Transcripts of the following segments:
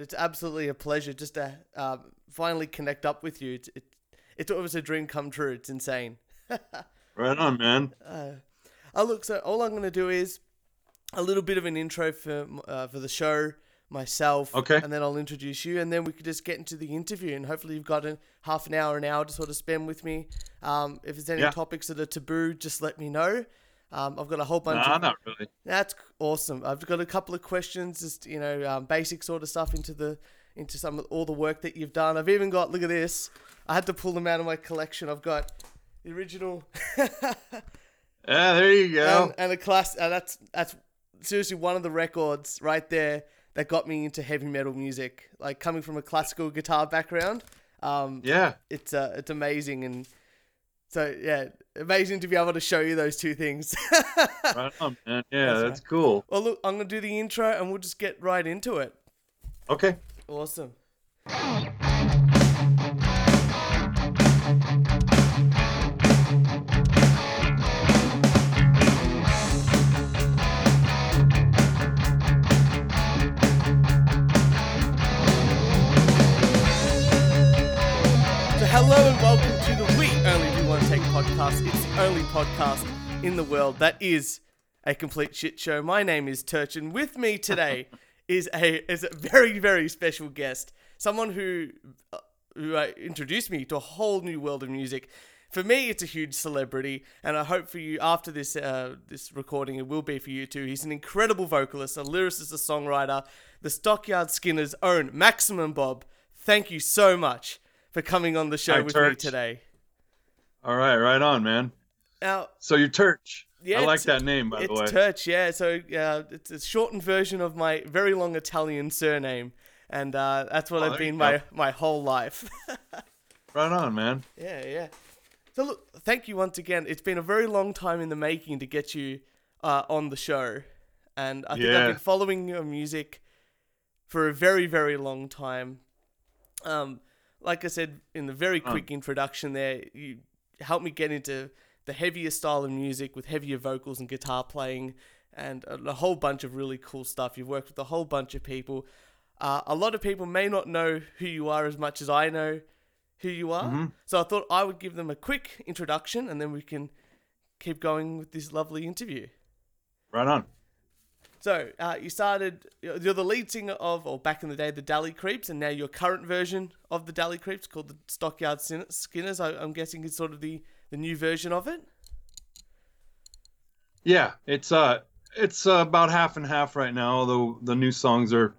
but it's absolutely a pleasure just to um, finally connect up with you. It's it, it was a dream come true. It's insane. right on, man. Uh, oh, look. So all I'm going to do is a little bit of an intro for uh, for the show myself. Okay. And then I'll introduce you, and then we could just get into the interview. And hopefully, you've got a half an hour, an hour to sort of spend with me. Um, if there's any Yeah. topics that are taboo, just let me know. Um, I've got a whole bunch Nah, of not really. that's awesome. I've got a couple of questions, just you know, um, basic sort of stuff into the into some of all the work that you've done. I've even got look at this. I had to pull them out of my collection. I've got the original Yeah, there you go. and, and a class. And that's that's seriously one of the records right there that got me into heavy metal music. Like coming from a classical guitar background, um, yeah. it's uh, it's amazing and. So yeah, amazing to be able to show you those two things. Right on, man. Yeah, That's that's, cool. well, look, I'm gonna do the intro and we'll just get right into it. Okay. Awesome. Podcast. It's the only podcast in the world that is a complete shit show. My name is Turch, and with me today is a is a very very special guest, someone who uh, who uh, introduced me to a whole new world of music. For me, it's a huge celebrity, and I hope for you after this uh, this recording, it will be for you too. He's an incredible vocalist, a lyricist, a songwriter, the Stockyard Skinners' own Maximum Bob. Thank you so much for coming on the show Hi, with me today. All right, right on, man. Now, So you're Turch. Yeah, I like that name, by the way. It's Turch, yeah. So uh, it's a shortened version of my very long Italian surname, and uh, that's what Oh, I've been my go. my whole life. right on, man. yeah, yeah. So look, thank you once again. It's been a very long time in the making to get you uh, on the show, and I think I've been following your music for a very very long time. Um, like I said in the very quick introduction, there you helped me get into the heavier style of music with heavier vocals and guitar playing, and a, a whole bunch of really cool stuff. You've worked with a whole bunch of people. Uh, a lot of people may not know who you are as much as I know who you are. Mhm. So I thought I would give them a quick introduction, and then we can keep going with this lovely interview. Right on. So uh, you started. You're the lead singer of, or back in the day, the Deli Creeps, and now your current version of the Deli Creeps, called the Stockyard Skinners. I, I'm guessing is sort of the the new version of it. Yeah, it's uh it's uh, about half and half right now, although the new songs are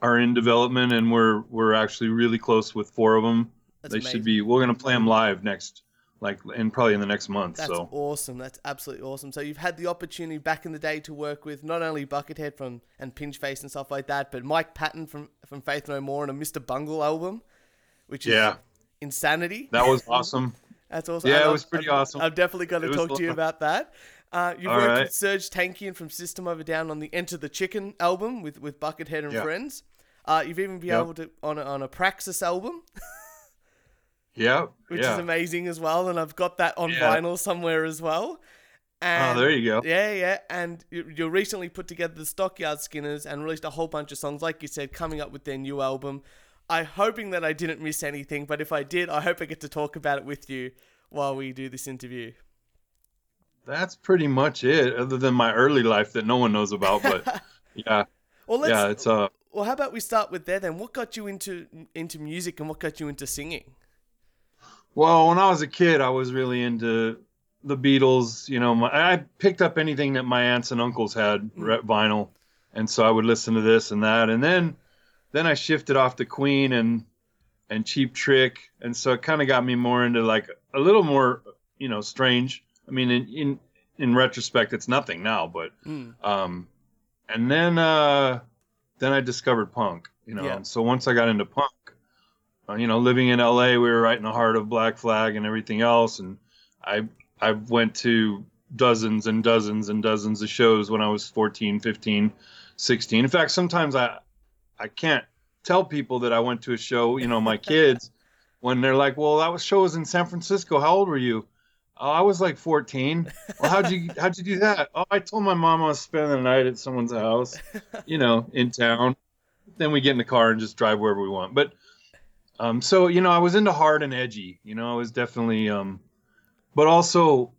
are in development and we're we're actually really close with four of them. That's they amazing. should be we're going to play them live next like in probably in the next month, That's so. awesome. That's absolutely awesome. So you've had the opportunity back in the day to work with not only Buckethead from and Pinchface and stuff like that, but Mike Patton from from Faith No More and a Mr. Bungle album, which is Yeah. insanity. That was awesome. That's awesome. Yeah, And it was pretty I'm- awesome. I'm definitely going to talk to you about that. Uh, you've All worked right. with Serj Tankian from System of a Down on the Enter the Chicken album with, with Buckethead and Yeah. Friends. Uh, you've even been Yep. able to on a, on a Praxis album, Yeah. which yeah. is amazing as well, and I've got that on Yeah. vinyl somewhere as well. And Oh, there you go. yeah, yeah, and you, you recently put together the Stockyard Skinners and released a whole bunch of songs, like you said, coming up with their new album. I'm hoping that I didn't miss anything, but if I did, I hope I get to talk about it with you while we do this interview. That's pretty much it, other than my early life that no one knows about. But yeah, Well, let's. yeah, it's uh, well, how about we start with there then? What got you into into music and what got you into singing? Well, when I was a kid, I was really into the Beatles. You know, my, I picked up anything that my aunts and uncles had re- vinyl, and so I would listen to this and that, and then then I shifted off to Queen and and Cheap Trick, and so it kind of got me more into like a little more, you know, strange. I mean, in in in retrospect, it's nothing now, but Mm. um, and then uh, then I discovered punk. You know, Yeah. and so once I got into punk, Uh, you know, living in LA, we were right in the heart of Black Flag and everything else, and I I went to dozens and dozens and dozens of shows when I was 14, 15, 16. In fact, sometimes I I can't tell people that I went to a show, you know, my kids when they're like, "Well, that was show was in San Francisco. How old were you?" Oh, I was like 14. Well, how'd you how'd you do that? Oh, I told my mom I was spending the night at someone's house, you know, in town. then we get in the car and just drive wherever we want. But um, so you know, I was into hard and edgy. You know, I was definitely, um, but also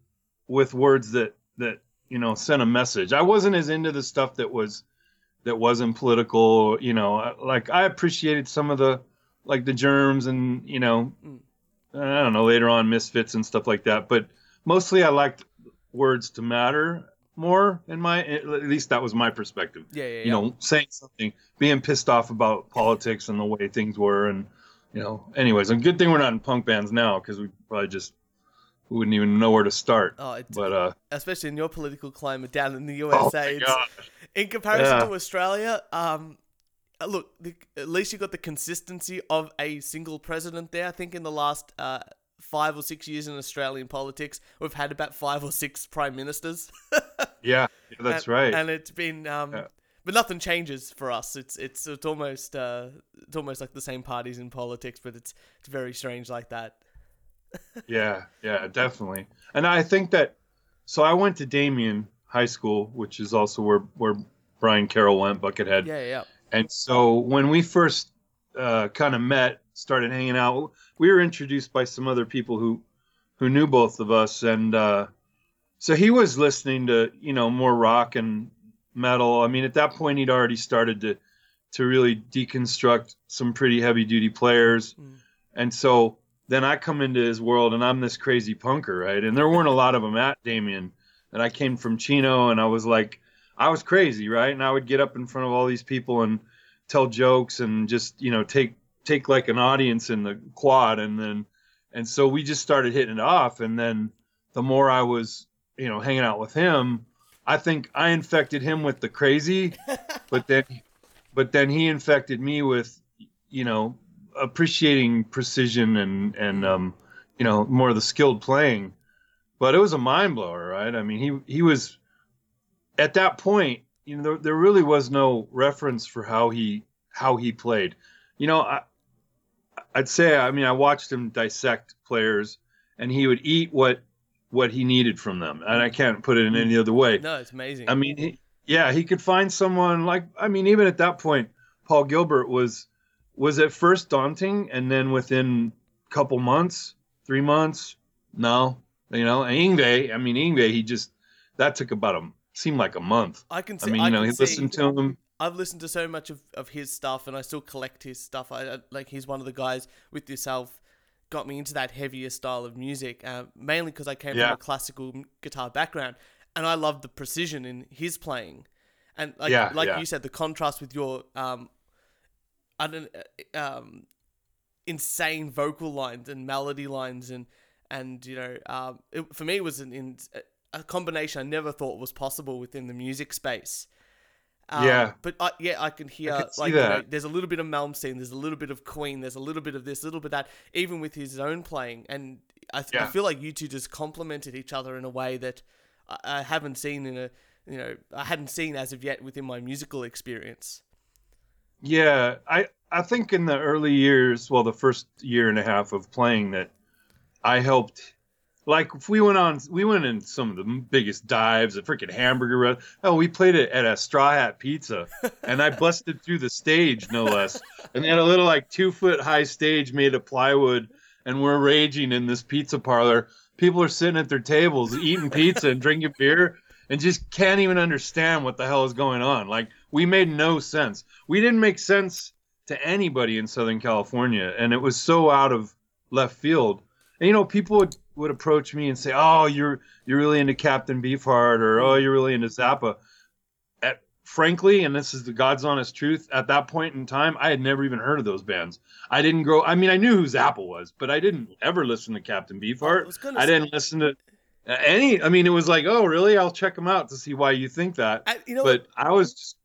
with words that that you know sent a message. I wasn't as into the stuff that was that wasn't political. You know, like I appreciated some of the like the germs and you know. I don't know later on misfits and stuff like that. But mostly, I liked words to matter more in my at least that was my perspective Yeah, yeah, yeah. you know, saying something, being pissed off about politics and the way things were, and you know, anyways, a good thing we're not in punk bands now because we probably just we wouldn't even know where to start. oh, it's, But uh, especially in your political climate down in the oh USA. it's- in comparison Yeah. to Australia, um, uh, look, the, at least you got the consistency of a single president there. I think in the last uh, five or six years in Australian politics, we've had about five or six prime ministers. yeah, yeah that's and, right. And it's been, um, Yeah. But nothing changes for us. It's it's it's almost uh, it's almost like the same parties in politics, but it's it's very strange like that. yeah, yeah, definitely. And I think that so I went to Damien High School, which is also where where Brian Carroll went, Buckethead. Yeah, yeah. And so when we first uh, kind of met, started hanging out, we were introduced by some other people who who knew both of us, and uh, so he was listening to you know more rock and metal. I mean, at that point, he'd already started to to really deconstruct some pretty heavy duty players, Mm. and so then I come into his world, and I'm this crazy punker, right? And there weren't a lot of them at Damien, and I came from Chino, and I was like. I was crazy, right? And I would get up in front of all these people and tell jokes and just, you know, take take like an audience in the quad and then and so we just started hitting it off and then the more I was, you know, hanging out with him, I think I infected him with the crazy, but then but then he infected me with, you know, appreciating precision and and um, you know, more of the skilled playing. But it was a mind blower, right? I mean, he he was at that point, you know, there, there really was no reference for how he how he played. You know, I, I'd say, I mean, I watched him dissect players, and he would eat what what he needed from them, and I can't put it in any mm. other way. No, it's amazing. I mean, he, yeah, he could find someone like I mean, even at that point, Paul Gilbert was was at first daunting, and then within a couple months, three months, no, you know, and Yngwie, I mean, Yngwie, he just that took about a seemed like a month. I can I mean, you know, can he see- listened to him. I've listened to so much of, of his stuff, and I still collect his stuff. I, I like he's one of the guys with yourself got me into that heavier style of music, uh, mainly because I came Yeah. from a classical guitar background, and I loved the precision in his playing, and like Yeah, like yeah. you said, the contrast with your um, I don't uh, um, insane vocal lines and melody lines and and you know um, it, for me it was an in, a combination I never thought was possible within the music space. Um, Yeah. but I, yeah, I can hear see like you know, there's a little bit of Malmsteen, there's a little bit of Queen, there's a little bit of this, a little bit of that, even with his own playing, and I, th- I feel like you two just complemented each other in a way that I, I haven't seen in a you know I hadn't seen as of yet within my musical experience. Yeah, I I think in the early years, well, the first year and a half of playing, that I helped. Like if we went on, we went in some of the biggest dives, a freaking hamburger. Re- oh, we played it at a Straw Hat Pizza, and I busted through the stage, no less. And they had a little like two foot high stage made of plywood, and we're raging in this pizza parlor. People are sitting at their tables eating pizza and drinking beer, and just can't even understand what the hell is going on. Like we made no sense. We didn't make sense to anybody in Southern California, and it was so out of left field. And you know, people would, would approach me and say, "Oh, you're you're really into Captain Beefheart," or "Oh, you're really into Zappa." At frankly, and this is the God's honest truth, at that point in time, I had never even heard of those bands. I didn't grow. I mean, I knew who Zappa was, but I didn't ever listen to Captain Beefheart. I say- didn't listen to uh, any. I mean, it was like, "Oh, really? I'll check them out to see why you think that." And, you know. But I was just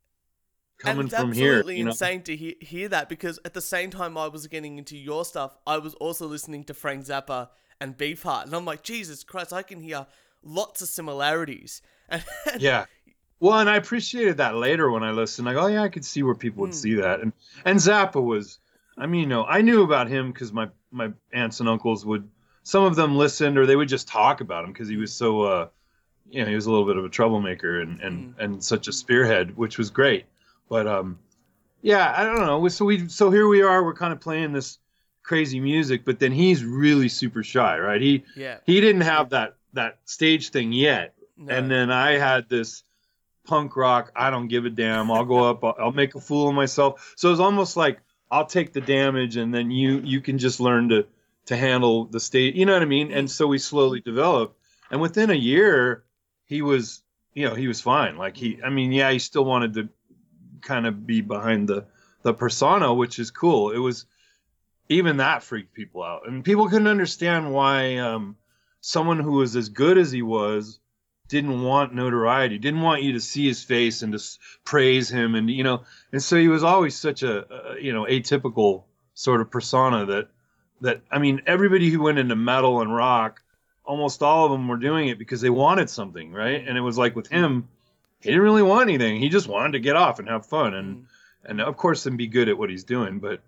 coming from here. You know? insane to hear, hear that because at the same time I was getting into your stuff, I was also listening to Frank Zappa and Beefheart, and I'm like, Jesus Christ, I can hear lots of similarities. And, yeah. Well, and I appreciated that later when I listened. Like, oh yeah, I could see where people would Hmm. see that. And and Zappa was, I mean, you know, I knew about him because my my aunts and uncles would, some of them listened or they would just talk about him because he was so, uh, you know, he was a little bit of a troublemaker and and Hmm. and such a spearhead, which was great. But um, yeah, I don't know. So we so here we are. We're kind of playing this crazy music, but then he's really super shy, right? He Yeah. he didn't have that that stage thing yet, No. and then I had this punk rock. I don't give a damn. I'll go up. I'll, I'll make a fool of myself. So it's almost like I'll take the damage, and then you you can just learn to to handle the state. You know what I mean? And so we slowly developed, and within a year, he was you know he was fine. Like he, I mean, yeah, he still wanted to kind of be behind the the persona, which is cool. It was even that freaked people out, and people couldn't understand why um, someone who was as good as he was didn't want notoriety, didn't want you to see his face and to praise him, and you know, and so he was always such a, a you know atypical sort of persona that that I mean everybody who went into metal and rock, almost all of them were doing it because they wanted something, right? And it was like with him, he didn't really want anything. He just wanted to get off and have fun, and Mm. and of course then be good at what he's doing but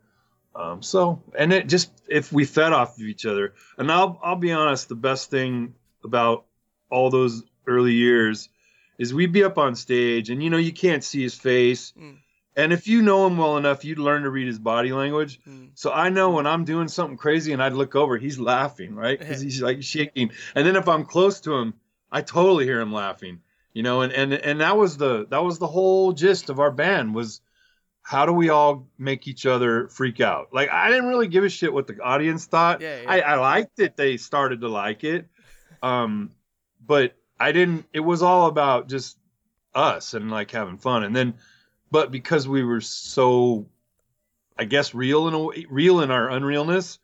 um so and it just if we fed off of each other and i'll i'll be honest the best thing about all those early years is we'd be up on stage and you know you can't see his face. Mm. and if you know him well enough you'd learn to read his body language. Mm. so i know when i'm doing something crazy and i'd look over he's laughing right? Because he's like shaking. And then if i'm close to him i totally hear him laughing you know and and and that was the that was the whole gist of our band was how do we all make each other freak out? Like i didn't really give a shit what the audience thought. Yeah, yeah. I, I liked it. They started to like it. Um but i didn't it was all about just us and like having fun. And then but because we were so i guess real in a real in our unrealness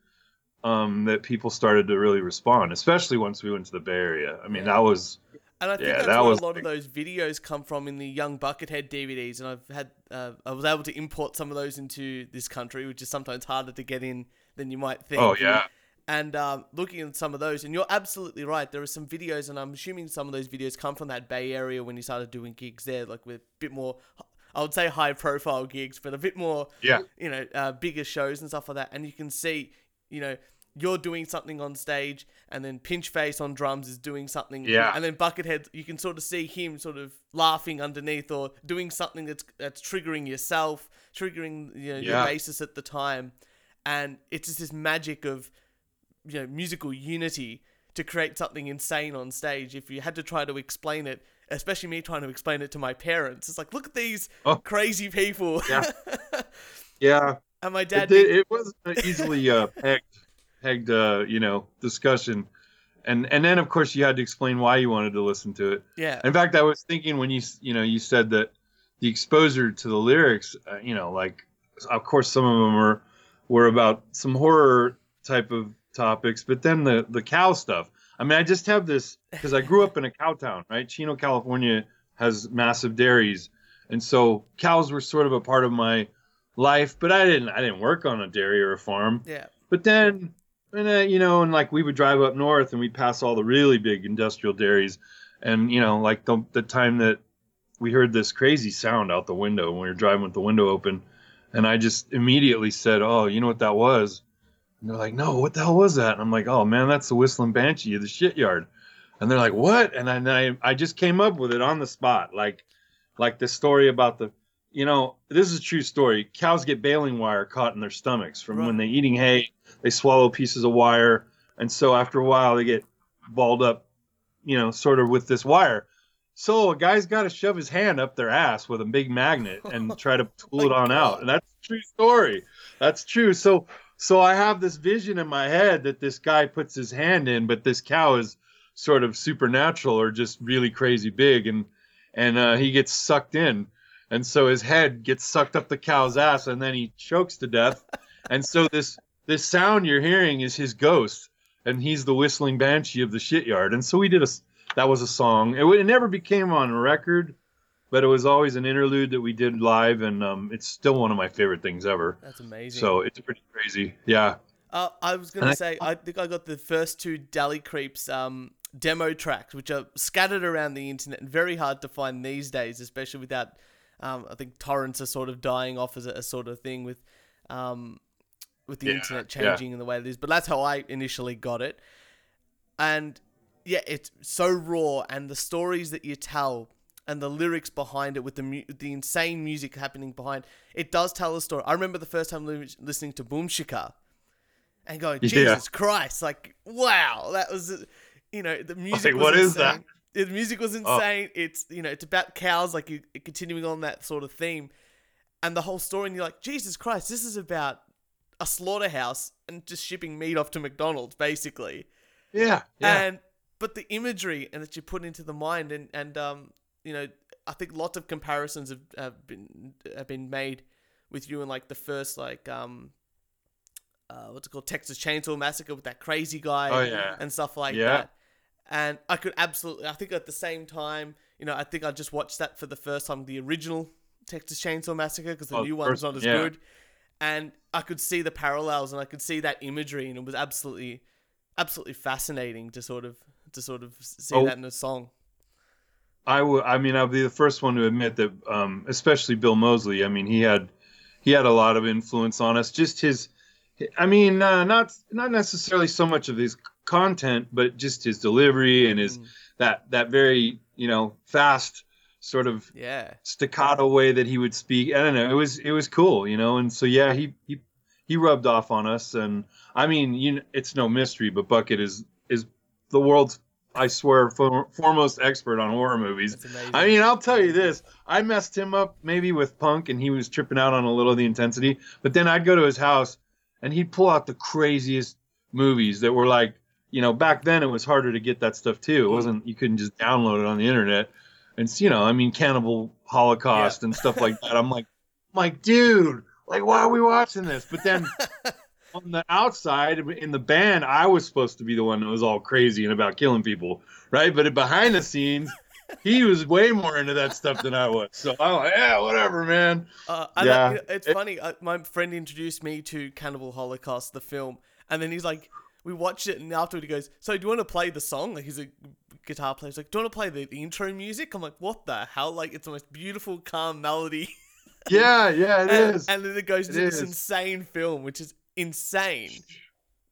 um that people started to really respond especially once we went to the bay area. I mean Yeah. that was And I think Yeah, that's that where was a lot of those videos come from in the Young Buckethead DVDs, and I've had uh, I was able to import some of those into this country, which is sometimes harder to get in than you might think. oh yeah And um, looking at some of those, and you're absolutely right. There are some videos, and I'm assuming some of those videos come from that Bay Area when you started doing gigs there, like with a bit more, I would say high profile gigs, but a bit more, yeah you know, uh, bigger shows and stuff like that. And you can see, you know, you're doing something on stage, and then Pinchface on drums is doing something, Yeah. and then Buckethead, you can sort of see him sort of laughing underneath or doing something that's that's triggering yourself, triggering you know, your Yeah. basis at the time, and it's just this magic of you know musical unity to create something insane on stage. If you had to try to explain it, especially me trying to explain it to my parents, it's like look at these Oh. crazy people. Yeah. yeah and my dad did, did, it wasn't easily uh, pegged, pegged, uh, you know, discussion. And and then of course you had to explain why you wanted to listen to it. yeah, In fact, I was thinking when you you know you said that the exposure to the lyrics, uh, you know, like of course some of them were were about some horror type of topics, but then the the cow stuff. I mean, I just have this because I grew up in a cow town, right? Chino, California has massive dairies, and so cows were sort of a part of my life. But I didn't I didn't work on a dairy or a farm. yeah, But then, and uh, you know, and like we would drive up north and we'd pass all the really big industrial dairies, and you know, like the the time that we heard this crazy sound out the window when we were driving with the window open, and I just immediately said, "Oh, you know what that was?" And they're like, "No, what the hell was that?" And I'm like, "Oh man, that's the whistling banshee of the shit yard." And they're like, "What?" And and I I just came up with it on the spot, like like the story about the you know, this is a true story. Cows get baling wire caught in their stomachs from when they're eating hay. They swallow pieces of wire, and so after a while, they get balled up, you know, sort of with this wire. So a guy's got to shove his hand up their ass with a big magnet and try to pull it on God. out. And that's a true story. That's true. So so I have this vision in my head that this guy puts his hand in, but this cow is sort of supernatural or just really crazy big, and and uh, he gets sucked in and so his head gets sucked up the cow's ass and then he chokes to death. And so this this sound you're hearing is his ghost and he's the whistling banshee of the shit-yard. And so we did a that was a song. It, it never became on record but it was always an interlude that we did live and um, it's still one of my favorite things ever. That's amazing. so it's pretty crazy. Yeah. Uh, I was gonna And I- say, I think I got the first two Deli Creeps um, demo tracks, which are scattered around the internet and very hard to find these days, especially without. Um, I think torrents are sort of dying off as a, a sort of thing with, um, with the Yeah, internet yeah. changing in the way it is. But that's how I initially got it, and yeah, it's so raw, and the stories that you tell and the lyrics behind it with the mu- the insane music happening behind it does tell a story. I remember the first time li- listening to Boom Shika and going, Yeah. Jesus Christ, like wow, that was you know the music. like, was what is insane. The music was Oh. insane. It's you know it's about cows, like you continuing on that sort of theme, and the whole story. And you're like, Jesus Christ, this is about a slaughterhouse and just shipping meat off to McDonald's, basically. Yeah, yeah, And but the imagery and that you put into the mind and and um you know I think lots of comparisons have, have been have been made with you and like the first like um uh, what's it called Texas Chainsaw Massacre with that crazy guy Oh, yeah. and stuff like Yeah. that. And I could absolutely I think at the same time you know I think I just watched that for the first time the original Texas Chainsaw Massacre because the Oh, new one's not as yeah. good and I could see the parallels and I could see that imagery and it was absolutely absolutely fascinating to sort of to sort of see Oh. that in a song. I would. I mean, I'll be the first one to admit that, um, especially Bill Moseley. I mean, he had he had a lot of influence on us. Just his, I mean, uh, not not necessarily so much of his content, but just his delivery and his Mm. that that very you know fast sort of Yeah. staccato way that he would speak. I don't know. It was it was cool, you know. And so yeah, he he he rubbed off on us. And I mean, you know, it's no mystery, but Bucket is is the world's I swear for, foremost expert on horror movies. I mean, I'll tell you this. I messed him up maybe with punk and he was tripping out on a little of the intensity. But then I'd go to his house and he'd pull out the craziest movies that were like, you know, back then it was harder to get that stuff too. It wasn't, you couldn't just download it on the internet. And, you know, I mean, Cannibal Holocaust and stuff like that. I'm like, I'm like, dude, like, why are we watching this? But then on the outside in the band, I was supposed to be the one that was all crazy and about killing people, right? But behind the scenes, he was way more into that stuff than I was. So I'm like, yeah, whatever, man. Uh, I Yeah. like, it's funny. Uh, my friend introduced me to Cannibal Holocaust, the film, and then he's like, we watched it, and afterward he goes, "So do you want to play the song?" Like he's a guitar player. He's like, "Do you want to play the, intro music?" I'm like, "What the hell?" Like it's the most beautiful, calm melody, Yeah, yeah, it and, is. and then it goes It into this insane film, which is insane.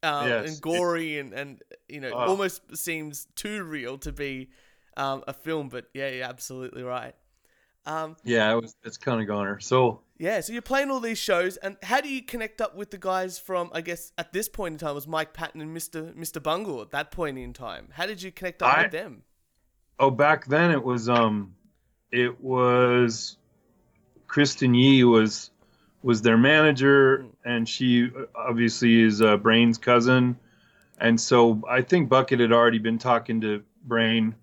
Um, Yes, and gory and, and you know Oh. almost seems too real to be um, a film, but yeah, you're absolutely right. Um, Yeah, it was. It's kind of goner. So Yeah, so you're playing all these shows, and how do you connect up with the guys from? I guess at this point in time was Mike Patton and Mister Mister Bungle. At that point in time, how did you connect up I- with them? oh, back then it was um, it was Kristen Yee was was their manager, and she uh, obviously is uh, Brain's cousin, and so I think Bucket had already been talking to Brain,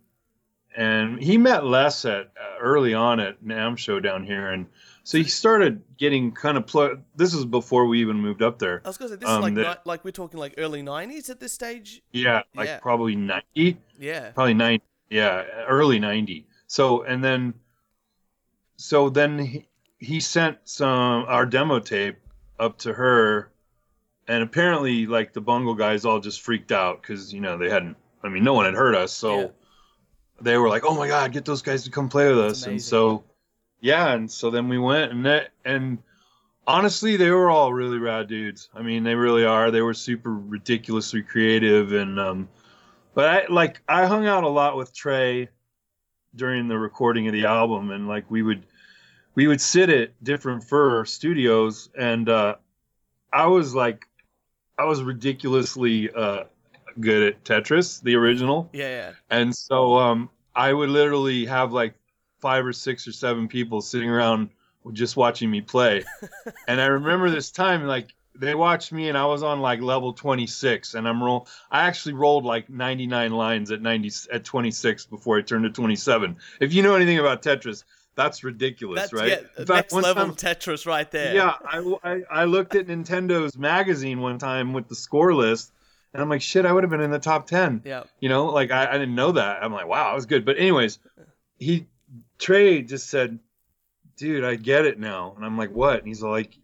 and he met Les at uh, early on at NAMM Show down here, and so he started getting kind of pl- This is before we even moved up there. I was gonna say this is Um, like the- ni- like we're talking like early '90s at this stage. Yeah, like Yeah. probably ninety. Yeah, probably 90 yeah early 90 so and then so then he, he sent some our demo tape up to her and apparently like the bungle guys all just freaked out because you know they hadn't i mean no one had heard us so Yeah. They were like oh my god get those guys to come play with That's us. And so yeah and so then we went and that and honestly they were all really rad dudes. I mean they really are. They were super ridiculously creative and um but I like I hung out a lot with Trey during the recording of the album, and like we would we would sit at different fur studios, and uh, I was like I was ridiculously uh, good at Tetris, the original, yeah, yeah. and so um, I would literally have like five or six or seven people sitting around just watching me play, and I remember this time like they watched me and I was on like level 26 and I'm roll I actually rolled like 99 lines at 90 at 26 before I turned to 27. If you know anything about Tetris, that's ridiculous, That's right? yeah, In fact, next level time- Tetris right there. yeah, I, I, I looked at Nintendo's magazine one time with the score list and I'm like, shit, I would have been in the top 10 yeah. you know like I, I didn't know that. I'm like wow that was good. But anyways he trey just said dude i get it now. And i'm like what? And he's like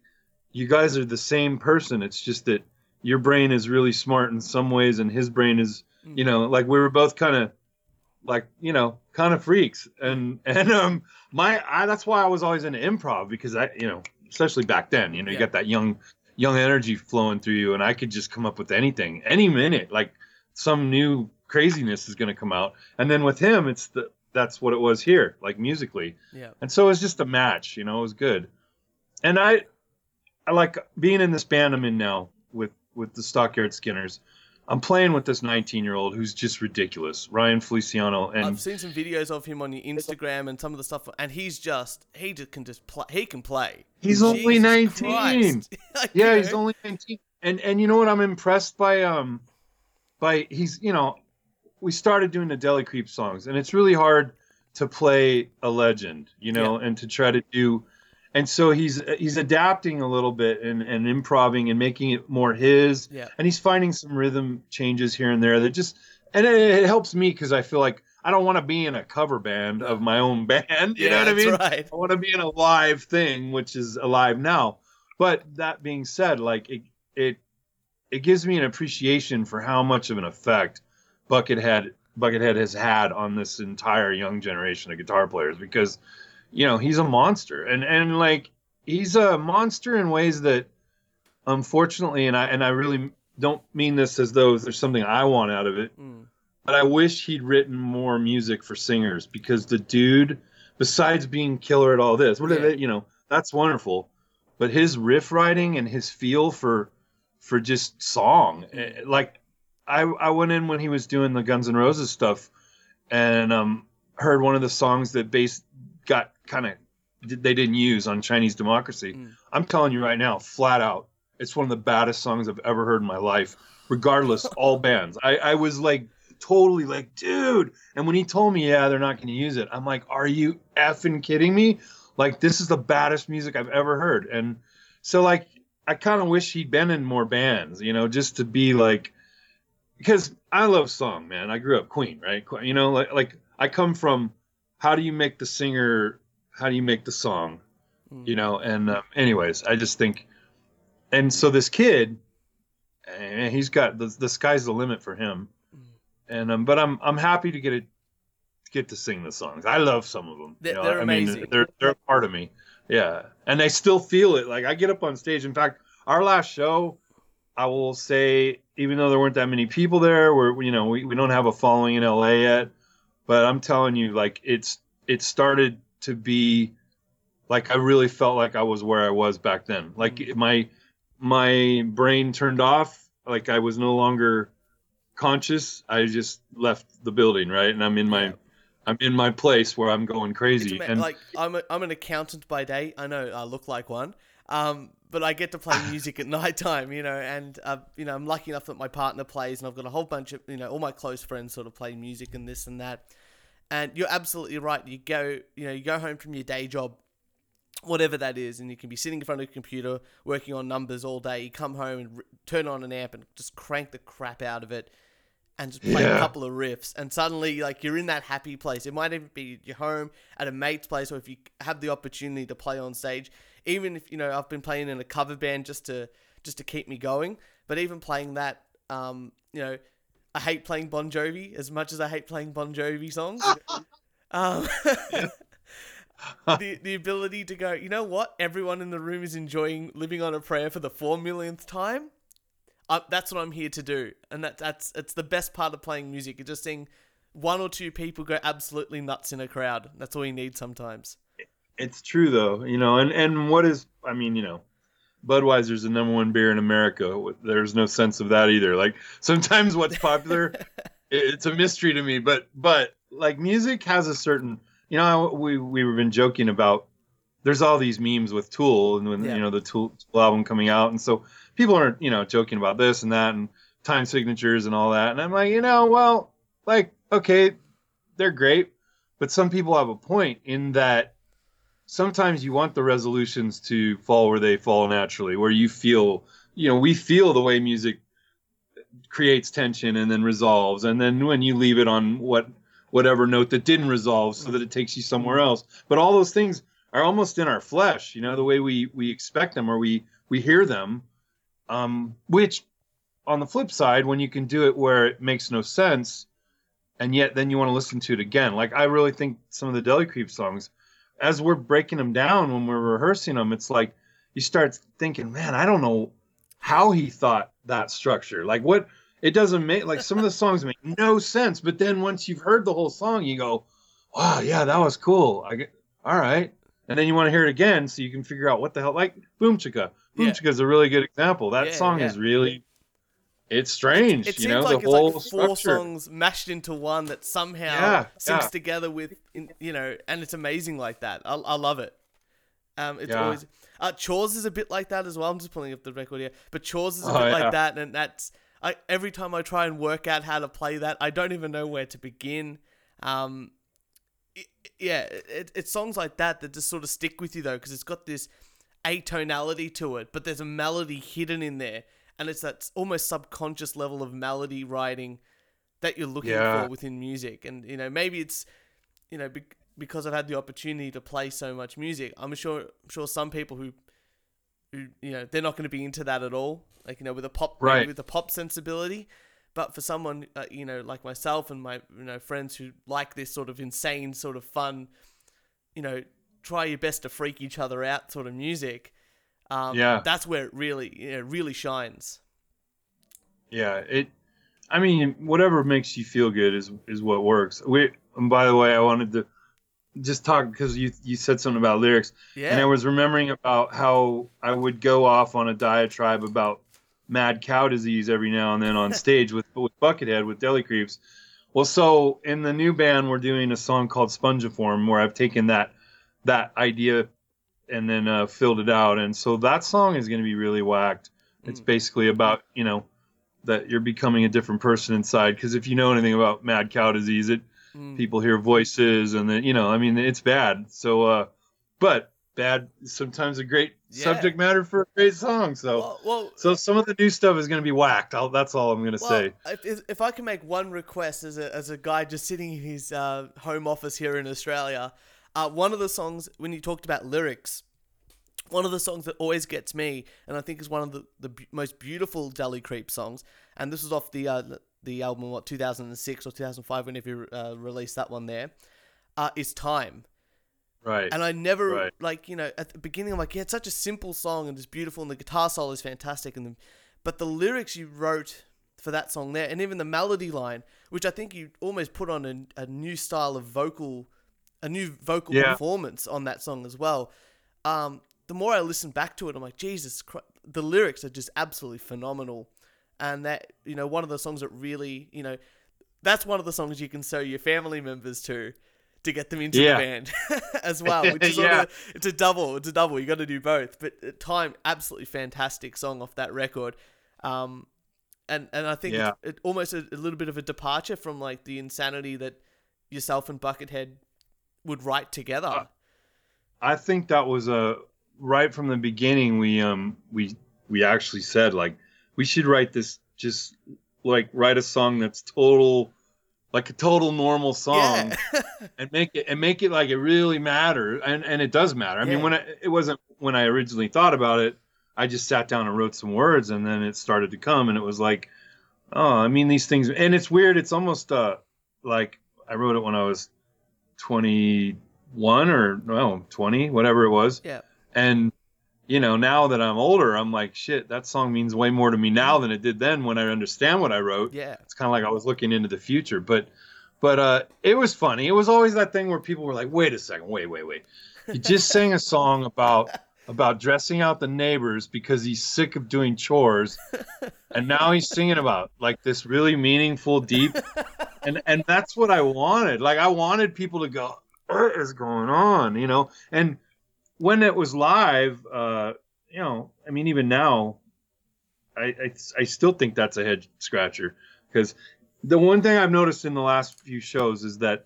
you guys are the same person. It's just that your brain is really smart in some ways and his brain is you know like we were both kind of like you know kind of freaks. And and um my I, that's why i was always into improv because i you know especially back then you know you got that young young energy flowing through you and i could just come up with anything any minute like some new craziness is going to come out and then with him it's the that's what it was here, like musically. Yeah. And so it was just a match, you know, it was good. And I I like being in this band I'm in now with with the Stockyard Skinners. I'm playing with this 19 year old who's just ridiculous, Ryan Feliciano, and I've seen some videos of him on your Instagram and some of the stuff, and he's just he just can just play. He can play. he's only 19. Yeah, you he's only 19. And and you know what? I'm impressed by um by he's you know we started doing the Deli Creep songs, and it's really hard to play a legend, you know, and to try to do. And so he's he's adapting a little bit and and improving and making it more his. Yeah. And he's finding some rhythm changes here and there that just and it, it helps me because I feel like I don't want to be in a cover band of my own band. You yeah, know what I mean? Right. I want to be in a live thing, which is alive now. But that being said, like it, it, it gives me an appreciation for how much of an effect Buckethead Buckethead has had on this entire young generation of guitar players because, you know, he's a monster, and and like he's a monster in ways that, unfortunately, and I and I really don't mean this as though there's something I want out of it, Mm. but I wish he'd written more music for singers because the dude, besides being killer at all this, what Yeah. you know, that's wonderful, but his riff writing and his feel for for just song, eh, like I I went in when he was doing the Guns N' Roses stuff, and um heard one of the songs that bass got kind of they didn't use on Chinese Democracy. Mm. I'm telling you right now, flat out, it's one of the baddest songs I've ever heard in my life. Regardless, all bands. I, I was like totally like, dude. And when he told me, yeah, they're not going to use it, I'm like, are you effing kidding me? Like, this is the baddest music I've ever heard. And so, like, I kind of wish he'd been in more bands, you know, just to be like, because I love song, man. I grew up Queen, right? You know, like, like I come from how do you make the singer, how do you make the song? Mm. you know and um, anyways i just think and so this kid and he's got the, the sky's the limit for him Mm. and um but i'm i'm happy to get it get to sing the songs i love some of them They're- you know? they're i mean amazing. they're they're a part of me yeah and i still feel it like i get up on stage in fact our last show i will say even though there weren't that many people there we're you know we, we don't have a following in la yet but i'm telling you like it's it started to be like I really felt like I was where I was back then. Like Mm. my my brain turned off. Like I was no longer conscious. I just left the building, right? And I'm in my I'm in my place where I'm going crazy. ama- And like I'm a, I'm an accountant by day. I know I look like one. Um, but I get to play music at night time, you know, and uh, you know I'm lucky enough that my partner plays, and I've got a whole bunch of you know all my close friends sort of play music and this and that. And you're absolutely right. You go, you know, you go home from your day job, whatever that is, and you can be sitting in front of a computer working on numbers all day. You come home and r- turn on an amp and just crank the crap out of it, and just play a couple of riffs, and suddenly like you're in that happy place. It might even be your home at a mate's place, or if you have the opportunity to play on stage. Even if you know I've been playing in a cover band just to just to keep me going, but even playing that, um, you know, I hate playing Bon Jovi as much as I hate playing Bon Jovi songs. um, the the ability to go, you know what? Everyone in the room is enjoying living on a prayer for the four millionth time. Uh, that's what I'm here to do, and that that's it's the best part of playing music. You're just seeing one or two people go absolutely nuts in a crowd. That's all you need sometimes. it's true though, you know, and and what is I mean, you know, Budweiser's the number one beer in America. There's no sense of that either. Like sometimes what's popular, it's a mystery to me. But but like music has a certain, you know, we we've been joking about. There's all these memes with Tool and when Yeah. you know the Tool, Tool album coming out, and so people are you know joking about this and that and time signatures and all that. And I'm like, you know, well, like okay, they're great, but some people have a point in that sometimes you want the resolutions to fall where they fall naturally, where you feel, you know, we feel the way music creates tension and then resolves, and then when you leave it on what whatever note that didn't resolve, so that it takes you somewhere else. But all those things are almost in our flesh, you know, the way we we expect them or we we hear them. Um, which, on the flip side, when you can do it where it makes no sense, and yet then you want to listen to it again. Like I really think some of the Deli Creep songs as we're breaking them down when we're rehearsing them, it's like you start thinking, man, I don't know how he thought that structure. Like what it doesn't make like some of the songs make no sense, but then once you've heard the whole song, you go, wow, yeah, that was cool. I get all right, and then you want to hear it again so you can figure out what the hell. Like Boom Chicka, Boom Yeah. Is a really good example. That Yeah, song yeah. is really, it's strange. It you seems know, like the it's like four structure. songs mashed into one that somehow Yeah, syncs yeah. together with, you know, and it's amazing like that. I, I love it. Um, it's Yeah. always uh, Chores is a bit like that as well. I'm just pulling up the record here, but Chores is a Oh, bit like that, and that's I every time I try and work out how to play that, I don't even know where to begin. Um, i- yeah, it, it's songs like that that just sort of stick with you though, because it's got this atonality to it, but there's a melody hidden in there, and it's that almost subconscious level of melody writing that you're looking Yeah. for within music. And you know, maybe it's you know bec because I've had the opportunity to play so much music. I'm sure I'm sure some people who who you know they're not going to be into that at all. Like you know, with a pop Right. with a pop sensibility. But for someone uh, you know like myself and my you know friends who like this sort of insane sort of fun, you know, try your best to freak each other out sort of music. Um, Yeah. that's where it really know really shines. Yeah, it. I mean, whatever makes you feel good is is what works. We. And by the way, I wanted to just talk because you you said something about lyrics, Yeah. and I was remembering about how I would go off on a diatribe about mad cow disease every now and then on stage with with Buckethead with Deli Creeps. Well, so in the new band, we're doing a song called Spongiform, where I've taken that that idea and then uh, filled it out, and so that song is going to be really whacked. It's Mm. basically about you know that you're becoming a different person inside. Because if you know anything about mad cow disease, it Mm. people hear voices and then you know, I mean, it's bad. So, uh, but bad sometimes a great Yeah. subject matter for a great song. So, well, well, so some of the new stuff is going to be whacked. I'll, that's all I'm going to Well, say. if- if, if I can make one request as a, as a guy just sitting in his uh, home office here in Australia, uh, one of the songs, when you talked about lyrics, one of the songs that always gets me, and I think is one of the, the b- most beautiful Deli Creep songs, and this was off the uh, the album, what, 2006 or 2005, whenever you uh, released that one there, uh, is Time. Right. And I never Right. like you know at the beginning I'm like yeah it's such a simple song and it's beautiful and the guitar solo is fantastic and the, but the lyrics you wrote for that song there and even the melody line which I think you almost put on a, a new style of vocal a new vocal Yeah. performance on that song as well. Um, the more I listen back to it I'm like Jesus Christ, the lyrics are just absolutely phenomenal and that you know one of the songs that really you know that's one of the songs you can show your family members to to get them into Yeah. the band as well which is Yeah. of it's a double it's a double you got to do both but uh, time absolutely fantastic song off that record um and and i think Yeah. it's it almost a, a little bit of a departure from like the insanity that yourself and buckethead would write together. Uh, I think that was a right from the beginning. We um we we actually said like we should write this just like write a song that's total like a total normal song yeah and make it and make it like it really matters and and it does matter. I mean when I, it wasn't when i originally thought about it i just sat down and wrote some words and then it started to come and it was like oh i mean these things and it's weird it's almost uh like i wrote it when i was 21 or no 20 whatever it was yeah and you know now that i'm older i'm like shit that song means way more to me now than it did then when i understand what i wrote yeah it's kind of like I was looking into the future, but but uh, it was funny. It was always that thing where people were like, "Wait a second, wait, wait, wait! You just sang a song about about dressing out the neighbors because he's sick of doing chores, and now he's singing about like this really meaningful, deep, and and that's what I wanted. Like I wanted people to go, "What is going on?" You know, and when it was live, uh, you know, I mean, even now, I, I, I still think that's a head scratcher because the one thing I've noticed in the last few shows is that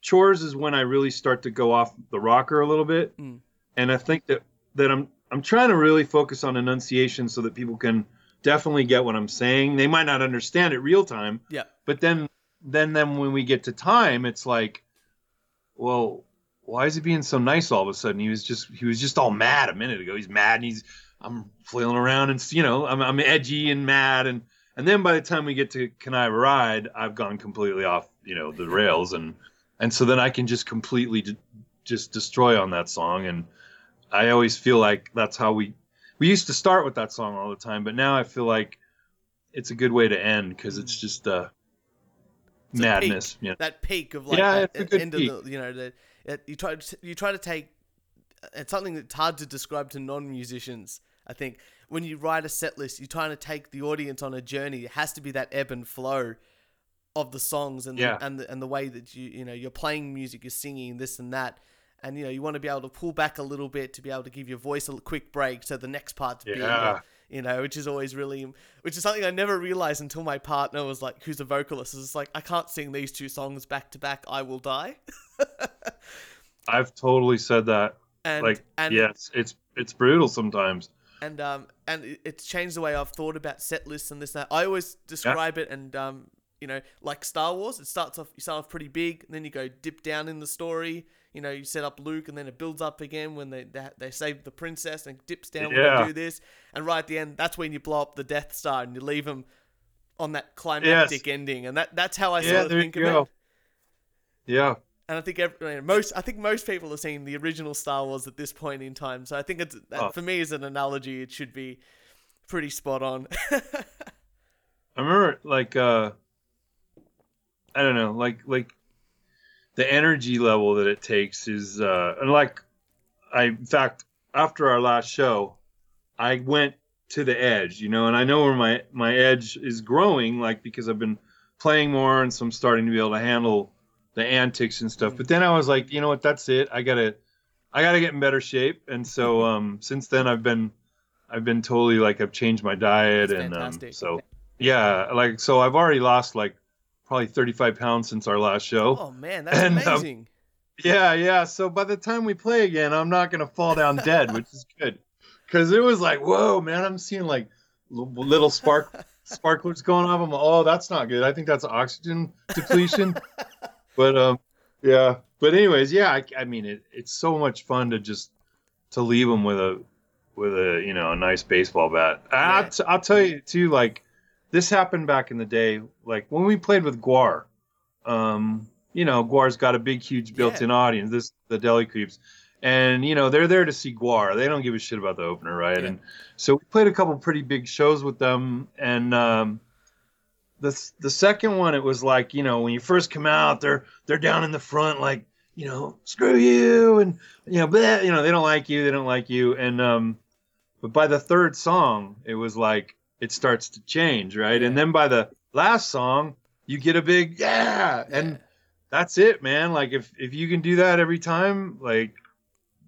chores is when I really start to go off the rocker a little bit, Mm. and I think that that I'm I'm trying to really focus on enunciation so that people can definitely get what I'm saying. They might not understand it real time, yeah but then then then when we get to time, it's like, well, why is he being so nice all of a sudden? He was just he was just all mad a minute ago. He's mad and he's I'm flailing around and you know I'm I'm edgy and mad and and then by the time we get to Can I Ride, I've gone completely off you know the rails and and so then I can just completely d- just destroy on that song and I always feel like that's how we we used to start with that song all the time, but now I feel like it's a good way to end because it's just uh It's a madness. peak, Yeah. that peak of like Yeah, that it's a good end peak. of the you know the it, you try to you try to take it's something that's hard to describe to non-musicians i think when you write a set list you're trying to take the audience on a journey it has to be that ebb and flow of the songs and Yeah. the, and the, and the way that you you know you're playing music you're singing this and that and you know you want to be able to pull back a little bit to be able to give your voice a quick break so the next part's bigger Yeah. you know, which is always really, which is something I never realized until my partner was like, who's a vocalist, is like, I can't sing these two songs back to back. I will die. I've totally said that. And like, and yes, it's it's brutal sometimes. and um and it's changed the way I've thought about set lists and this and that. I always describe it and um you know like Star Wars. It starts off you start off pretty big, and then you go dip down in the story. You know, you set up Luke, and then it builds up again when they they, they save the princess, and it dips down when Yeah. they do this. And right at the end, that's when you blow up the Death Star and you leave them on that climactic ending. And that that's how I Yeah, sort of think of go. it. Yeah. And I think every, most I think most people have seen the original Star Wars at this point in time. So I think it's that, Oh. for me as an analogy, it should be pretty spot on. I remember like uh I don't know, like like the energy level that it takes is uh and like I in fact after our last show I went to the edge, you know, and I know where my my edge is growing like because I've been playing more and so I'm starting to be able to handle the antics and stuff. But then I was like, you know what, that's it. I got to I got to get in better shape and so um since then I've been I've been totally like I've changed my diet That's and um, so yeah, like so I've already lost like probably 35 pounds since our last show. oh man, that's And, um, amazing. Yeah, yeah. So by the time we play again, I'm not gonna fall down dead, which is good. Cause it was like, whoa, man, I'm seeing like little spark sparklers going off. I'm like, oh, that's not good. I think that's oxygen depletion. but um, yeah. But anyways, yeah. I, I mean, it, it's so much fun to just to leave them with a with a you know a nice baseball bat. Yeah. I'll, t- I'll tell you too, like this happened back in the day, like when we played with GWAR. Um, you know, GWAR's got a big, huge built-in audience. This the Deli Creeps, and you know they're there to see GWAR. They don't give a shit about the opener, right? Yeah. And so we played a couple pretty big shows with them, and um, the the second one it was like you know when you first come out, they're they're down in the front like you know screw you and you know bleh, you know they don't like you, they don't like you, and um, but by the third song it was like it starts to change, right? And then by the last song you get a big yeah, and Yeah. that's it, man. Like if if you can do that every time, like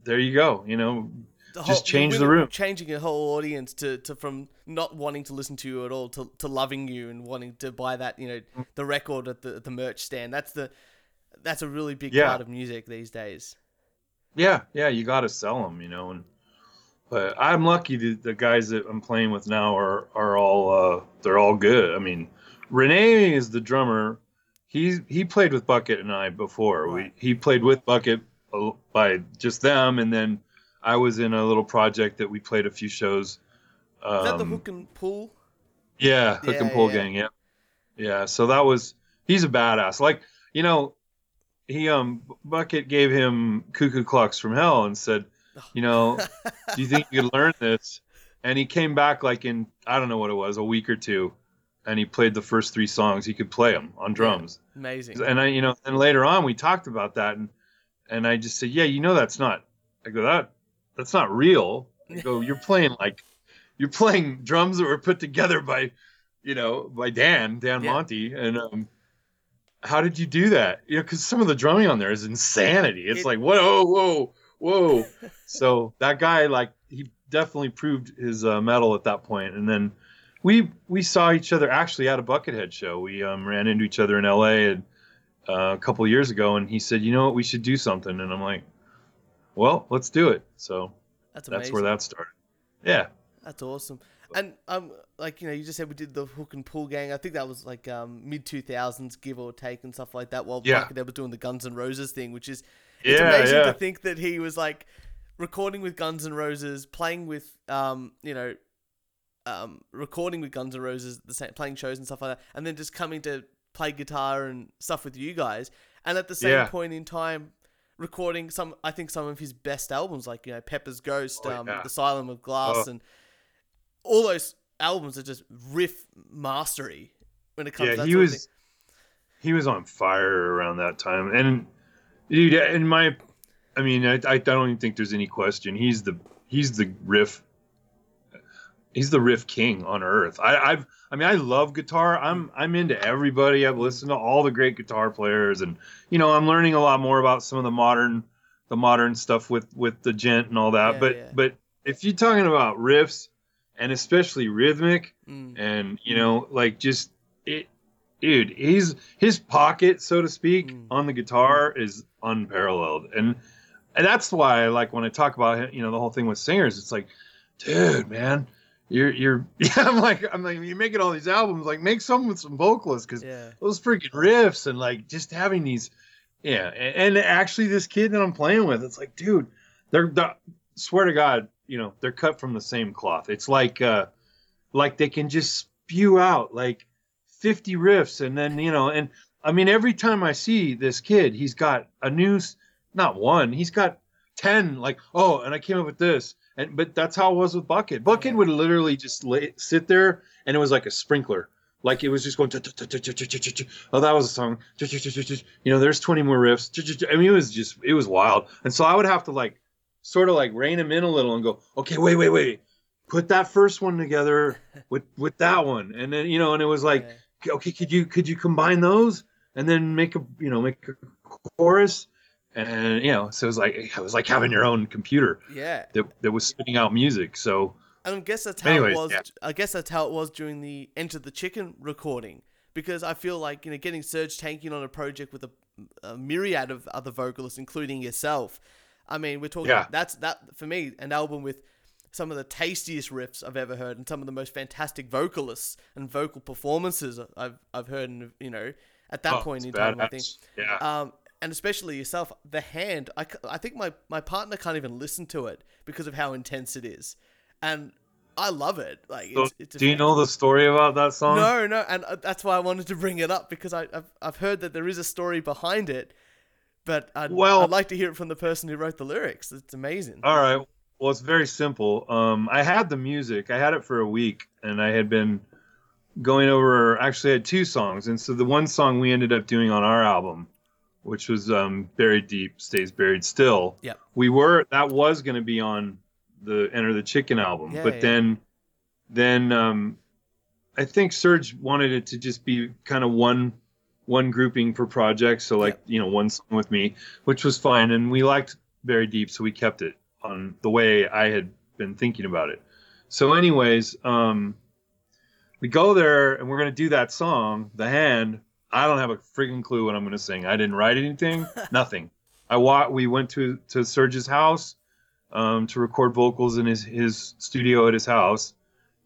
there you go. You know, The just change the room. changing a whole audience to, to from not wanting to listen to you at all to, to loving you and wanting to buy that you know Mm. the record at the at the merch stand. That's the that's a really big Yeah. part of music these days. yeah, yeah, you got to sell them, you know. And but I'm lucky that the guys that I'm playing with now are are all uh, they're all good. I mean, Renee is the drummer. He he played with Bucket and I before. Right. We he played with Bucket by just them, and then I was in a little project that we played a few shows. Um, Is that the hook and pull? Yeah, hook and Yeah, pull yeah. gang. Yeah, yeah. So that was he's a badass. Like you know, he um Bucket gave him Cuckoo Clocks from Hell and said, you know, do you think you could learn this? And he came back like in I don't know what it was, a week or two, and he played the first three songs. He could play them on drums. Amazing. And I, you know, and later on we talked about that, and and I just said, yeah, you know, that's not. I go that that's not real. I go, you're playing like you're playing drums that were put together by, you know, by Dan Dan Yeah. Monti, and um, how did you do that? You know, because some of the drumming on there is insanity. It's It- like whoa, whoa, whoa. so that guy, like, he definitely proved his uh, metal at that point. and then. We we saw each other actually at a Buckethead show. We um, ran into each other in L.A. and uh, a couple years ago, and he said, "You know what? We should do something." And I'm like, "Well, let's do it." So That's that's where that started. Yeah, That's awesome. And um, like you know, you just said we did the hook and pull gang. I think that was like um mid two thousands, give or take, and stuff like that. While Yeah. Buckethead was doing the Guns and Roses thing, which is it's yeah, amazing yeah. to think that he was like recording with Guns N' Roses, playing with um, you know, um, recording with Guns N' Roses, the same playing shows and stuff like that, and then just coming to play guitar and stuff with you guys, and at the same Yeah. point in time. Recording some, I think some of his best albums, like you know Pepper's Ghost, Oh, um, yeah. Asylum of Glass, Oh. and all those albums are just riff mastery when it comes. to yeah, that he was he was on fire around that time. And dude, in my, I mean, I, I don't even think there's any question. He's the he's the riff. He's the riff king on earth. I, I've, I mean, I love guitar. I'm, I'm into everybody. I've listened to all the great guitar players, and you know, I'm learning a lot more about some of the modern, the modern stuff with with the djent and all that. Yeah, but, yeah. but if you're talking about riffs, and especially rhythmic, Mm. and you know like just it dude he's his pocket so to speak Mm. on the guitar is unparalleled and and that's why like when i talk about you know the whole thing with singers it's like dude man you're you're yeah i'm like i'm like you're making all these albums like make some with some vocalists because Yeah. those freaking riffs and like just having these yeah and, and actually this kid that i'm playing with it's like dude they're, they swear to god you know they're cut from the same cloth it's like uh like they can just spew out like 50 riffs and then you know and i mean every time i see this kid he's got a new not one he's got 10 like oh and i came up with this and but that's how it was with bucket. Bucket would literally just lay, sit there and it was like a sprinkler. Like it was just going oh that was a song. You know there's 20 more riffs. I mean it was just it was wild. And so i would have to like sort of like rein him in a little and go okay wait wait wait. Put that first one together with with that one. And then you know and it was like. Okay could you could you combine those and then make a you know make a chorus and you know so it was like it was like having your own computer Yeah. that, that was spitting out music so And I guess that's how Anyways, it was. yeah. I guess that's how it was during the Enter the Chicken recording. Because I feel like you know, getting Serj Tankian on a project with a, a myriad of other vocalists, including yourself. I mean, we're talking. Yeah. That's that for me, an album with some of the tastiest riffs I've ever heard, and some of the most fantastic vocalists and vocal performances I've I've heard. And you know, at that oh, point it's in time, I think. yeah Um, and especially yourself, the hand. I, I think my, my partner can't even listen to it because of how intense it is, and I love it. Like, So, it's, it's do you know the story about that song No, no, and uh, that's why I wanted to bring it up because I, I've I've heard that there is a story behind it, but I'd, Well- I'd like to hear it from the person who wrote the lyrics. It's amazing. All right. Well, it's very simple. Um, I had the music. I had it for a week, and I had been going over. Actually, I had two songs, and so the one song we ended up doing on our album, which was um, "Buried Deep Stays Buried Still." Yeah, We were that was going to be on the Enter the Chicken album, Yeah, but yeah. then, then um, I think Serj wanted it to just be kind of one one grouping per project. So like Yep. you know one song with me, which was fine, and we liked very deep, so we kept it on the way I had been thinking about it. So, anyways, um, we go there and we're gonna do that song, "The Hand." I don't have a freaking clue what I'm gonna sing. I didn't write anything, nothing. I wa- We went to to Serj's house um, to record vocals in his his studio at his house,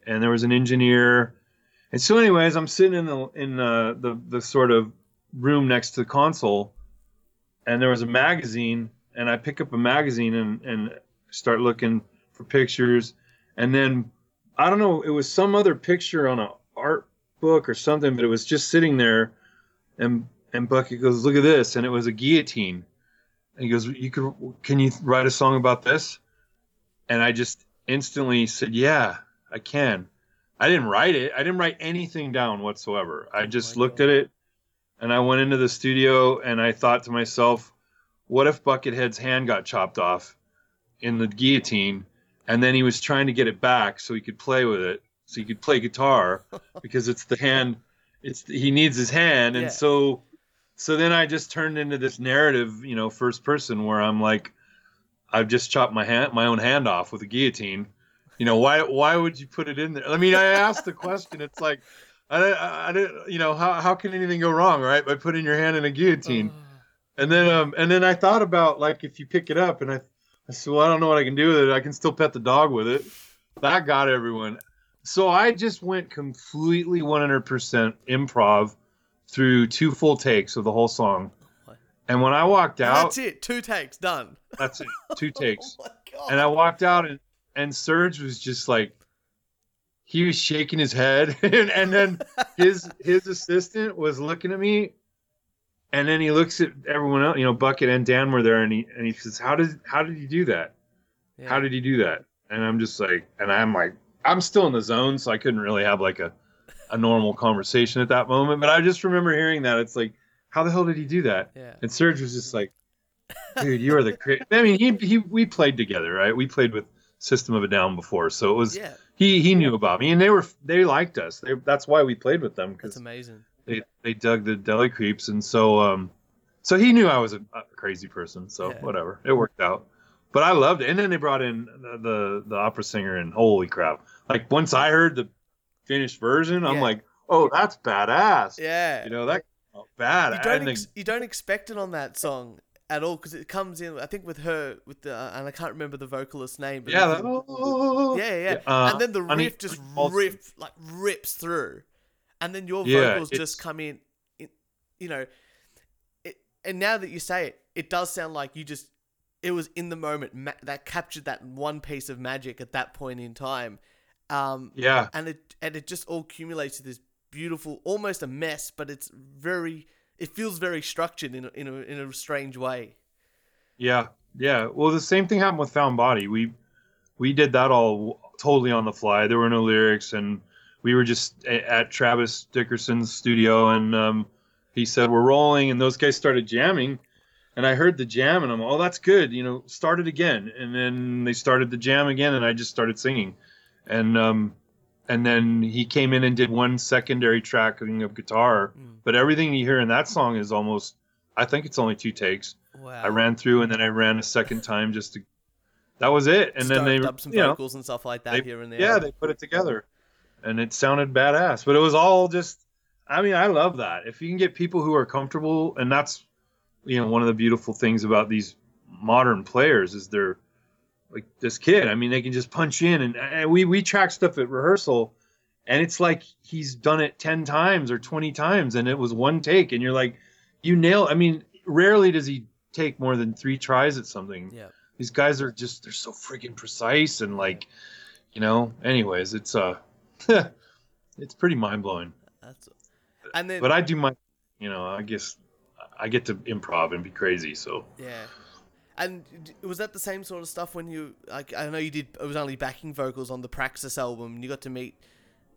and there was an engineer. And so, anyways, I'm sitting in the in uh, the the sort of room next to the console, and there was a magazine, and I pick up a magazine and and start looking for pictures, and then I don't know, it was some other picture on a art book or something, but it was just sitting there, and and Bucky goes, "Look at this," and it was a guillotine, and he goes, "You could, can you write a song about this?" And I just instantly said, "Yeah, I can." I didn't write it. I didn't write anything down whatsoever. I Oh just my looked God. at it and I went into the studio and I thought to myself, what if Buckethead's hand got chopped off in the guillotine and then he was trying to get it back so he could play with it, so he could play guitar because it's the hand it's he needs his hand and Yeah. so so then I just turned into this narrative, you know, first person where I'm like I've just chopped my hand my own hand off with a guillotine. You know, why why would you put it in there? I mean, I asked the question. It's like I, I, I didn't, you know, how, how can anything go wrong, right? By putting your hand in a guillotine. And then, um, and then I thought about like if you pick it up, and I said, well, I don't know what I can do with it. I can still pet the dog with it. That got everyone. So I just went completely 100% improv through two full takes of the whole song. And when I walked out, that's it. Two takes done. that's it, two takes. Oh my god. And I walked out, and and Serj was just like, he was shaking his head, and, and then his his assistant was looking at me, and then he looks at everyone else. You know, Bucket and Dan were there, and he and he says, "How did how did he do that? Yeah. How did he do that?" And I'm just like, and I'm like, I'm still in the zone, so I couldn't really have like a a normal conversation at that moment. But I just remember hearing that. It's like, how the hell did he do that? Yeah. And Serj was just like, dude, you are the cra I mean, he he we played together, right? We played with System of a Down before, so it was Yeah. he he knew about me, and they were they liked us. They, that's why we played with them That's amazing. They they dug the deli creeps, and so um, so he knew I was a, a crazy person. So Yeah. whatever, it worked out. But I loved it, and then they brought in the the, the opera singer, and holy crap! Like once I heard the finished version, I'm Yeah. like, oh, that's badass. Yeah. You know that oh, bad. you don't ex- you don't expect it on that song at all because it comes in. I think with her with the uh, and I can't remember the vocalist's name. But yeah, that, oh, yeah, yeah. uh, and then the riff just rip like rips through, and then your Yeah, vocals it's- just come in, in you know. It, and now that you say it, it does sound like you just it was in the moment ma- that captured that one piece of magic at that point in time, um, Yeah, and it and it just all accumulates to this beautiful, almost a mess, but it's very. It feels very structured in a, in a in a strange way. yeah, yeah. Well, the same thing happened with Found Body. We we did that all totally on the fly. There were no lyrics, and we were just a- at Travis Dickerson's studio, and um, he said we're rolling, and those guys started jamming, and I heard the jam, and I'm, oh, that's good, you know, start it again, and then they started the jam again, and I just started singing, and um, and then he came in and did one secondary tracking of guitar, Mm. but everything you hear in that song is almost, I think it's only two takes. Wow. I ran through, and then I ran a second time just to. That was it, and then they, up some you know, vocals and stuff like that they- here and there. yeah, they put it together, and it sounded badass. But it was all just, I mean, I love that. If you can get people who are comfortable, and that's, you know, one of the beautiful things about these modern players is they're like this kid. I mean, they can just punch in, and, and we we track stuff at rehearsal, and it's like he's done it ten times or twenty times, and it was one take, and you're like, you nail. I mean, rarely does he take more than three tries at something Yeah. these guys are just they're so freaking precise and like you know anyways it's uh it's pretty mind-blowing That's and then but i do my you know i guess i get to improv and be crazy so yeah. And was that the same sort of stuff when you like? I know you did. It was only backing vocals on the Praxis album. and You got to meet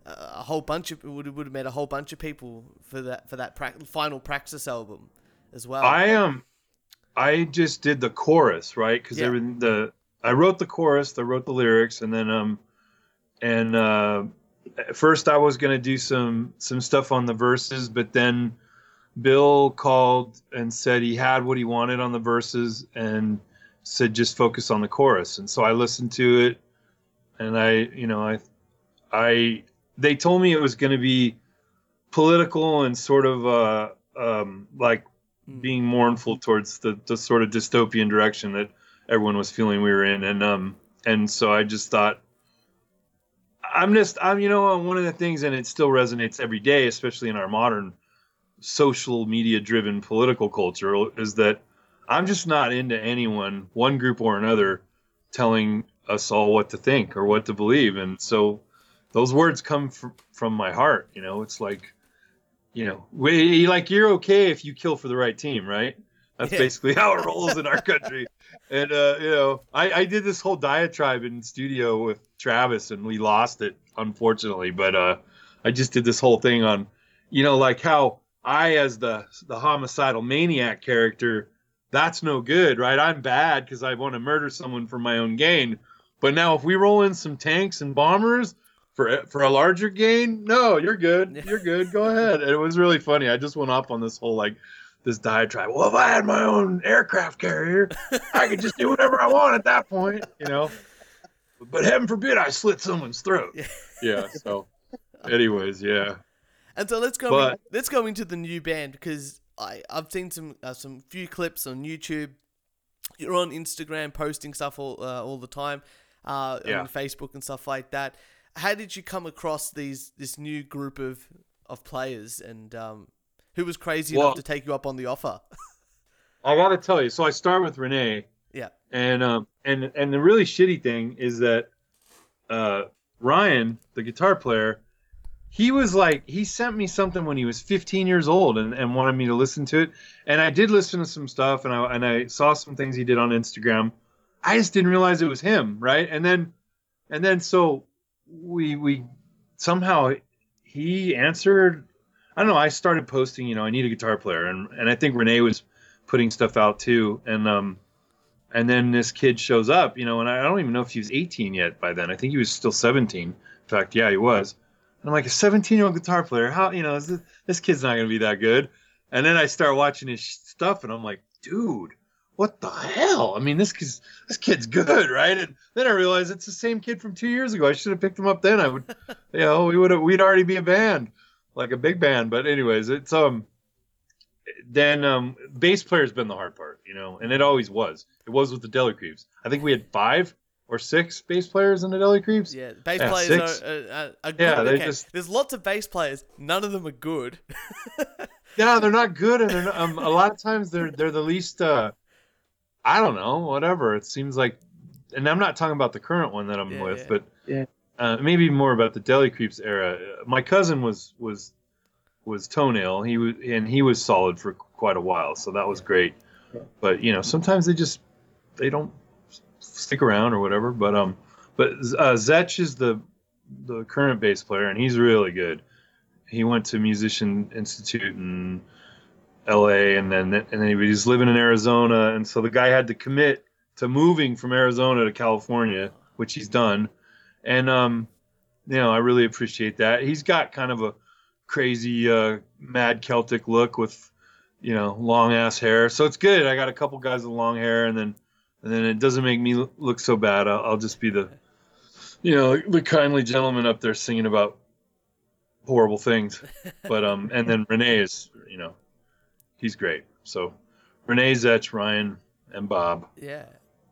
uh, a whole bunch of would would have met a whole bunch of people for that for that pra- final Praxis album as well. i um i just did the chorus right because Yeah. the i wrote the chorus i wrote the lyrics and then um and uh at first i was gonna do some some stuff on the verses but then Bill called and said he had what he wanted on the verses and said just focus on the chorus. And so I listened to it and I, you know, I I they told me it was going to be political and sort of uh um like Mm. being mournful towards the the sort of dystopian direction that everyone was feeling we were in and um and so I just thought I'm just I'm you know one of the things and it still resonates every day especially in our modern social media driven political culture is that I'm just not into anyone, one group or another, telling us all what to think or what to believe. And so those words come from, from my heart. You know, it's like, you know, we, like you're okay if you kill for the right team, right? That's Yeah. basically how it rolls in our country. And, uh, you know, I, I did this whole diatribe in studio with Travis and we lost it, unfortunately. But uh, I just did this whole thing on, you know, like how I, as the the homicidal maniac character, that's no good, right? I'm bad because I want to murder someone for my own gain. But now, if we roll in some tanks and bombers for for a larger gain, no, you're good. You're good. Go ahead. And it was really funny. I just went off on this whole like this diatribe. Well, if I had my own aircraft carrier, I could just do whatever I want at that point, you know. But heaven forbid I slit someone's throat. Yeah. Yeah. So, anyways, yeah. And so let's go. But- in, let's go into the new band because I I've seen some uh, some few clips on YouTube. You're on Instagram posting stuff all uh, all the time, uh, Yeah. on Facebook and stuff like that. How did you come across these this new group of of players and um, who was crazy Well- enough to take you up on the offer? I got to tell you. So I start with Renee. Yeah. And um and and the really shitty thing is that uh Ryan, the guitar player, he was like he sent me something when he was 15 years old and, and wanted me to listen to it. And I did listen to some stuff and I and I saw some things he did on Instagram. I just didn't realize it was him, right? And then and then so we we somehow he answered I don't know. I started posting, you know, I need a guitar player, and and I think Renee was putting stuff out too, and um, and then this kid shows up, you know, and I don't even know if he was 18 yet by then. I think he was still 17. In fact, yeah, he was. And I'm like a 17 year old guitar player. How you know this, this kid's not gonna be that good? And then I start watching his stuff, and I'm like, dude, what the hell? I mean, this kid's this kid's good, right? And then I realized it's the same kid from two years ago. I should have picked him up then. I would, you know, we would have we'd already be a band, like a big band. But anyways, it's um, then um, bass player's been the hard part, you know, and it always was. It was with the Deli Creeps. I think we had five or six bass players in the Deli Creeps. Yeah, bass Yeah, players six. are, are, are, are good. Yeah, they okay. just- There's lots of bass players. None of them are good. Yeah, they're not good, and they're not, um, a lot of times they're they're the least. Uh, I don't know, whatever. It seems like, and I'm not talking about the current one that I'm Yeah, with, yeah. but Yeah. Uh, maybe more about the Deli Creeps era. My cousin was was was Toenail. He was and he was solid for quite a while, so that was great. But you know, sometimes they just they don't stick around or whatever. But um, but uh, Zetch is the the current bass player, and he's really good. He went to Musician Institute in L.A. and then and then he was living in Arizona, and so the guy had to commit to moving from Arizona to California, which he's done. And um, you know, I really appreciate that. He's got kind of a crazy uh, mad Celtic look with you know long ass hair, so it's good. I got a couple guys with long hair, and then and then it doesn't make me look so bad. I'll, I'll just be the you know the kindly gentleman up there singing about horrible things. But um, and then Renee is you know he's great. So Renee, Zetch, Ryan, and Bob. Yeah.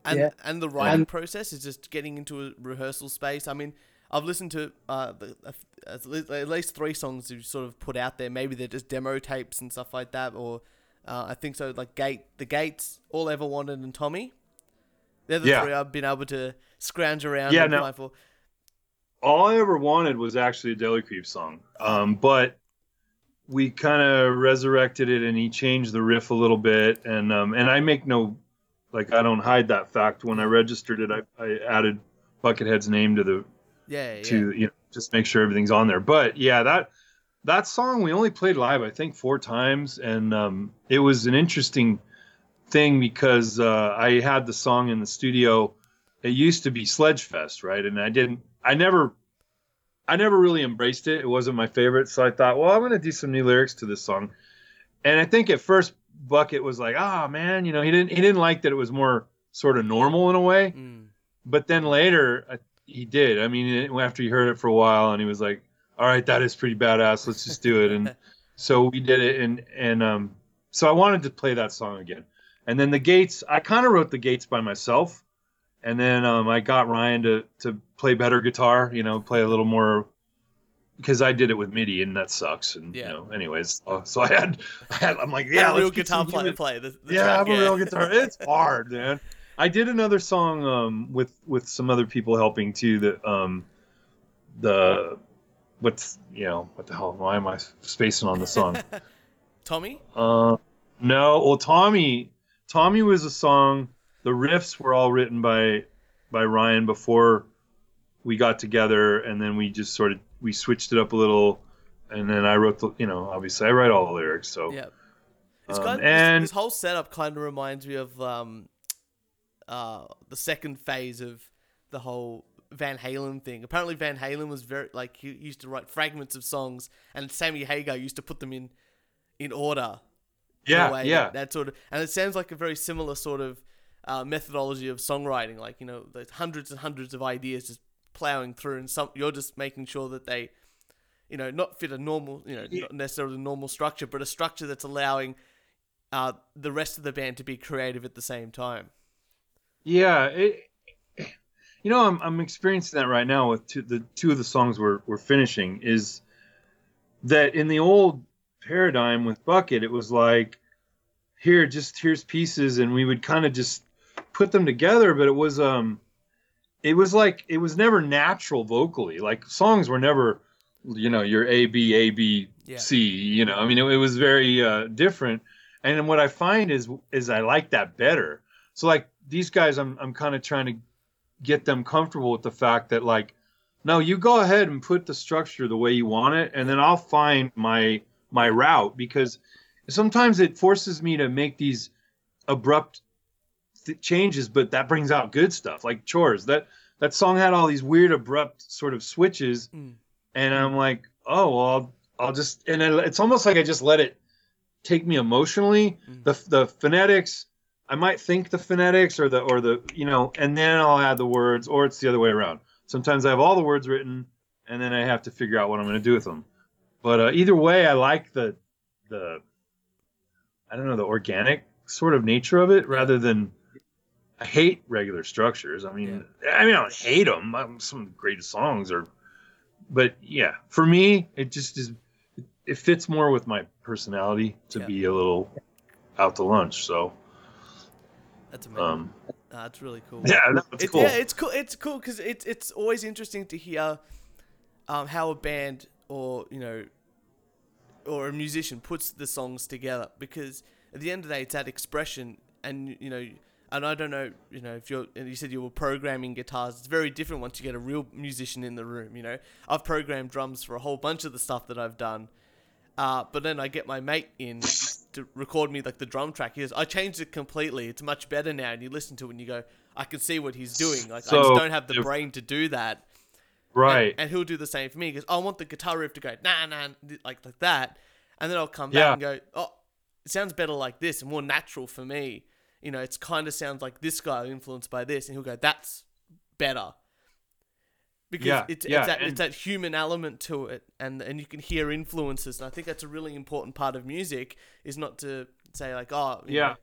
And Yeah. and the writing And- process is just getting into a rehearsal space. I mean, I've listened to uh, the, uh, at least three songs you sort of put out there. Maybe they're just demo tapes and stuff like that, or uh, I think so. Like Gate, the Gates, All Ever Wanted, and Tommy. They're the Yeah. three I've been able to scrounge around. Yeah, and no. find for. all I ever wanted was actually a Deli Creep song. Um, but we kind of resurrected it, and he changed the riff a little bit. And um, and I make no, like I don't hide that fact. When I registered it, I, I added Buckethead's name to the Yeah, yeah. to you know just make sure everything's on there. But yeah, that that song we only played live I think four times, and um, it was an interesting thing because uh, I had the song in the studio. It used to be Sledge Fest, right? And I didn't, I never, I never really embraced it. It wasn't my favorite, so I thought, well, I'm gonna do some new lyrics to this song. And I think at first Bucket was like, ah, man, you know, he didn't, he didn't like that it was more sort of normal in a way Mm. but then later I, he did. I mean, after he heard it for a while, and he was like, "All right, that is pretty badass. Let's just do it." And so we did it, and and um, so I wanted to play that song again. And then the Gates, I kind of wrote the Gates by myself, and then um, I got Ryan to to play better guitar. You know, play a little more. Because I did it with MIDI and that sucks, and Yeah. you know. Anyways, uh, so I had, I had, I'm like, yeah, a real let's get guitar some player play the, the yeah, I'm a real guitar. It's hard, man. I did another song um, with with some other people helping too. That um, the what's you know what the hell? Why am I spacing on the song? Tommy. uh, no, well, Tommy, Tommy was a song. The riffs were all written by by Ryan before we got together, and then we just sort of we switched it up a little, and then I wrote the you know obviously I write all the lyrics, so Yeah. It's Um, kind of, and- this, this whole setup kind of reminds me of um, uh, the second phase of the whole Van Halen thing. Apparently, Van Halen was very like he used to write fragments of songs, and Sammy Hagar used to put them in in order. in yeah, way yeah. That, that sort of, and it sounds like a very similar sort of uh, methodology of songwriting. Like you know, there's hundreds and hundreds of ideas just plowing through, and some you're just making sure that they, you know, not fit a normal, you know, Yeah. not necessarily a normal structure, but a structure that's allowing uh, the rest of the band to be creative at the same time. Yeah, it, you know, I'm I'm experiencing that right now with two, the two of the songs we're we're finishing. Is that in the old paradigm with Bucket, it was like, here, just here's pieces, and we would kind of just put them together, but it was um, it was like it was never natural vocally. Like songs were never, you know, your A B A B Yeah. C. You know, I mean, it, it was very uh, different. And what I find is is I like that better. So like these guys, I'm I'm kind of trying to get them comfortable with the fact that like, no, you go ahead and put the structure the way you want it, and then I'll find my my route because sometimes it forces me to make these abrupt th- changes, but that brings out good stuff like chores. That that song had all these weird abrupt sort of switches, Mm. and I'm like, oh well, I'll, I'll just and it, it's almost like I just let it take me emotionally. Mm. The the phonetics. I might think the phonetics or the or the you know, and then I'll add the words, or it's the other way around. Sometimes I have all the words written, and then I have to figure out what I'm going to do with them. But uh, either way, I like the the I don't know the organic sort of nature of it rather than I hate regular structures. I mean, I mean I don't hate them. I'm, some of the greatest songs are, but yeah, for me it just is. It fits more with my personality to Yeah. be a little out to lunch. So That's amazing. um, That's really cool. yeah, that's It's, cool. Yeah, it's cool. It's cool because it's it's always interesting to hear um, how a band or you know or a musician puts the songs together because at the end of the day it's that expression and you know and I don't know you know if you're you said you were programming guitars it's very different once you get a real musician in the room you know I've programmed drums for a whole bunch of the stuff that I've done uh, but then I get my mate in to record me like the drum track. He goes, I changed it completely. It's much better now. And you listen to it and you go, I can see what he's doing. Like I just don't have the if- brain to do that. right. And, and he'll do the same for me. He goes, I want the guitar riff to go nah nah like like that. And then I'll come back Yeah. and go, oh, it sounds better like this and more natural for me. You know, it's kind of sounds like this guy influenced by this, and he'll go, that's better. Because Yeah, it's, yeah, it's, that, it's that human element to it, and and you can hear influences. And I think that's a really important part of music is not to say like, oh, you Yeah. know,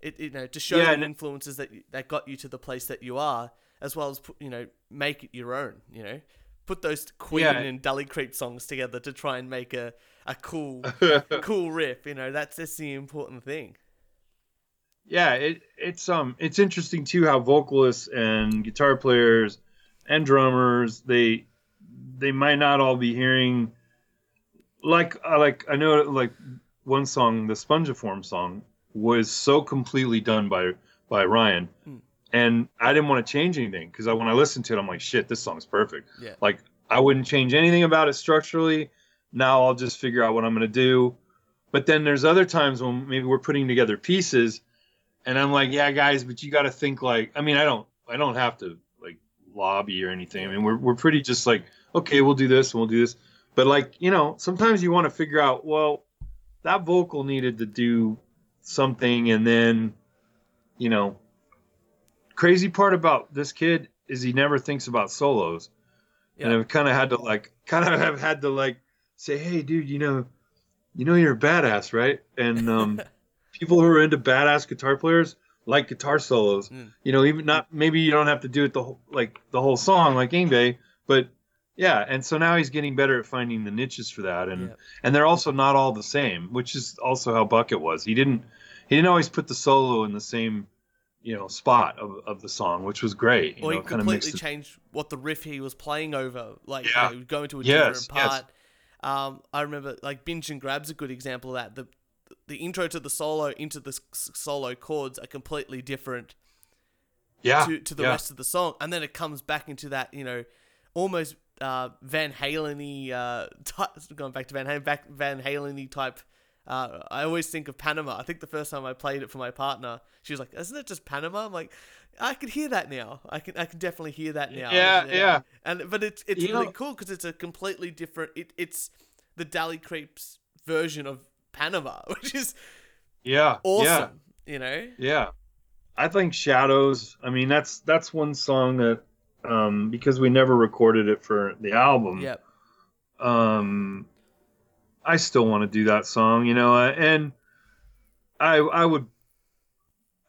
it you know to show Yeah, the influences that that got you to the place that you are, as well as you know make it your own. You know, put those Queen Yeah. and Deli Creep songs together to try and make a a cool cool riff. You know, that's that's the important thing. Yeah it, it's um it's interesting too how vocalists and guitar players and drummers they they might not all be hearing like I like I know like one song the Spongiform song was so completely done by by Ryan Hmm. and I didn't want to change anything because I, when I listened to it I'm like shit this song's perfect Yeah. like I wouldn't change anything about it structurally now I'll just figure out what I'm going to do but then there's other times when maybe we're putting together pieces and I'm like, yeah, guys, but you got to think like, I mean, I don't, I don't have to like lobby or anything. I mean, we're we're pretty just like, okay, we'll do this and we'll do this. But like, you know, sometimes you want to figure out, well, that vocal needed to do something, and then, you know, crazy part about this kid is he never thinks about solos, and I've kind of had to like, kind of have had to like say, hey, dude, you know, you know, you're a badass, right? And um people who are into badass guitar players like guitar solos. Mm. You know, even not maybe you don't have to do it the whole like the whole song like Yngwie, but yeah. And so now he's getting better at finding the niches for that, and and they're also not all the same, which is also how Bucket was. He didn't he didn't always put the solo in the same you know spot of, of the song, which was great. You or know, he kind of completely it. changed what the riff he was playing over, like Yeah. you know, going to a Yes, different yes. part. Um, I remember like binge and grab's a good example of that. The the intro to the solo into the solo chords are completely different yeah, to, to the yeah. rest of the song, and then it comes back into that you know almost uh, Van Halen-y uh, type, going back to Van Halen, back Van Halen-y type. Uh, I always think of Panama. I think the first time I played it for my partner, she was like, "Isn't it just Panama?" I'm like, "I can hear that now. I can I can definitely hear that now." Yeah, yeah. And but it's it's You really know- cool because it's a completely different. It, it's the Deli Creeps version of Panama, which is yeah, awesome. yeah. You know. Yeah. I think Shadows, I mean that's that's one song that um because we never recorded it for the album. Yep. Um I still want to do that song, you know, uh, and I I would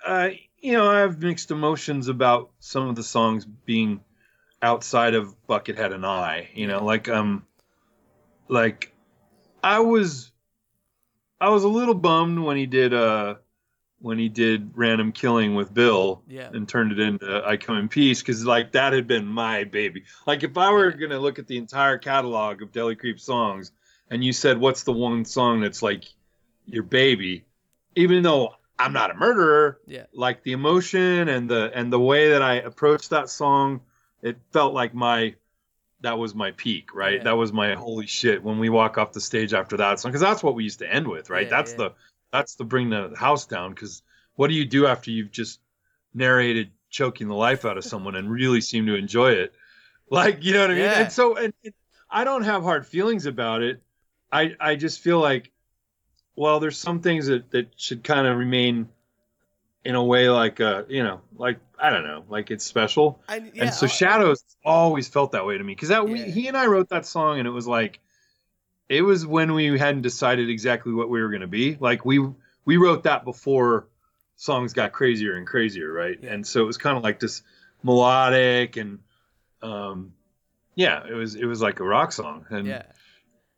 I you know, I have mixed emotions about some of the songs being outside of Buckethead and I, you know, like um like I was I was a little bummed when he did uh when he did Random Killing with Bill Yeah. and turned it into I Come in Peace because like that had been my baby. Like if I were Yeah. gonna look at the entire catalog of Deli Creep songs and you said what's the one song that's like your baby, even though I'm not a murderer, Yeah. like the emotion and the and the way that I approached that song, it felt like my that was my peak, right? Yeah. That was my holy shit when we walk off the stage after that song because that's what we used to end with, right? Yeah, that's yeah. the that's the bring the house down because what do you do after you've just narrated choking the life out of someone and really seem to enjoy it? Like, you know what I mean? And so and, and I don't have hard feelings about it. I I just feel like well, there's some things that that should kind of remain in a way like uh, you know, like I don't know, like it's special. And, yeah, and so I- shadows always felt that way to me because that we, Yeah. he and i wrote that song and it was like it was when we hadn't decided exactly what we were going to be. Like we we wrote that before songs got crazier and crazier right? Yeah. and so it was kind of like this melodic and um yeah it was it was like a rock song. And yeah,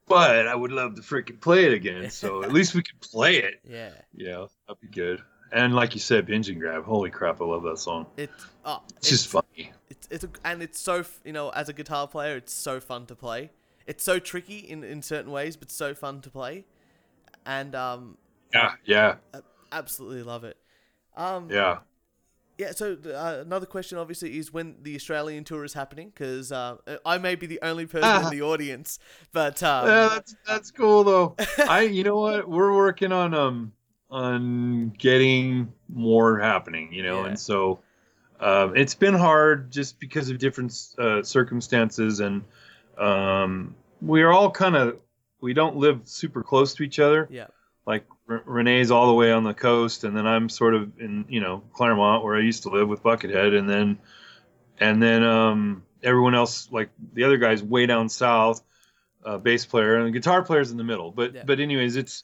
but i would love to freaking play it again so at least we could play it. Yeah. Yeah, that'd be good and like you said binge and grab holy crap i love that song It, oh, it's just funny It's it's a, and it's so you know as a guitar player it's so fun to play. It's so tricky in in certain ways, but so fun to play, and um, yeah yeah I absolutely love it. Um, yeah yeah. So uh, another question obviously is when the Australian tour is happening because uh, I may be the only person in the audience, but um, yeah, that's that's cool though. I you know what? We're working on um on getting more happening, you know, Yeah. and so um, it's been hard just because of different uh, circumstances and um, we're all kind of we don't live super close to each other. yeah, Like R- Renee's all the way on the coast, and then I'm sort of in you know Claremont where I used to live with Buckethead, and then and then um, everyone else like the other guys way down south, uh, bass player and the guitar player's in the middle. But Yeah. but anyways, it's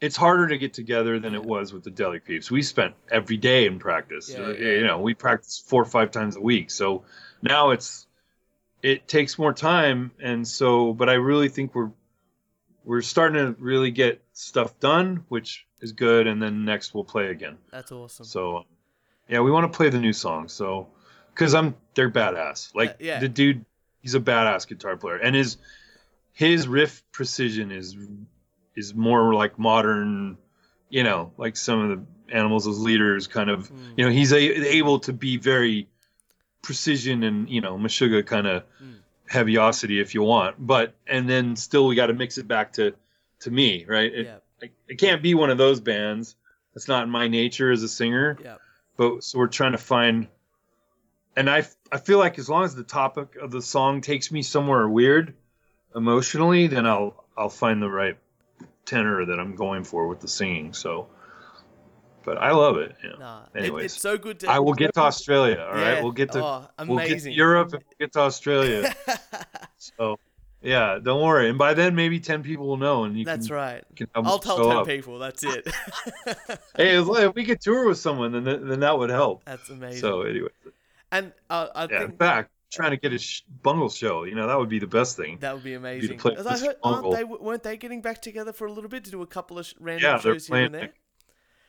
it's harder to get together than it was with the Deli Creeps. We spent every day in practice. Yeah, yeah. You know, we practice four or five times a week. So now it's it takes more time, and so but I really think we're we're starting to really get stuff done, which is good. And then next we'll play again. that's awesome. So yeah, we want to play the new songs. So because I'm they're badass. Like Uh, yeah. the dude, he's a badass guitar player, and his his riff precision is is more like modern. You know, like some of the animals as leaders, kind of. Mm. You know, he's a, able to be very precision and you know Meshuggah kind of Mm. heaviosity if you want, but and then still we got to mix it back to to me, right? It, I, it can't be one of those bands. That's not in my nature as a singer. yeah, But so we're trying to find, and I I feel like as long as the topic of the song takes me somewhere weird, emotionally, then I'll I'll find the right tenor that I'm going for with the singing. So, but I love it. Yeah. nah. Anyways, it's so good to. I will get to Australia. All right, Yeah. we'll get to oh, amazing. we'll get to. Europe and we'll get to Australia. so, yeah, don't worry. And by then, maybe ten people will know, and you That's can, right. can I'll tell ten up. people. That's it. Hey, if we could tour with someone, then that- then that would help. That's amazing. So anyway, and uh, I yeah. In think fact, trying to get a sh- bungle show, you know, that would be the best thing. that would be amazing. As I heard, aren't they weren't they getting back together for a little bit to do a couple of sh- random Yeah, shows here and playing. there?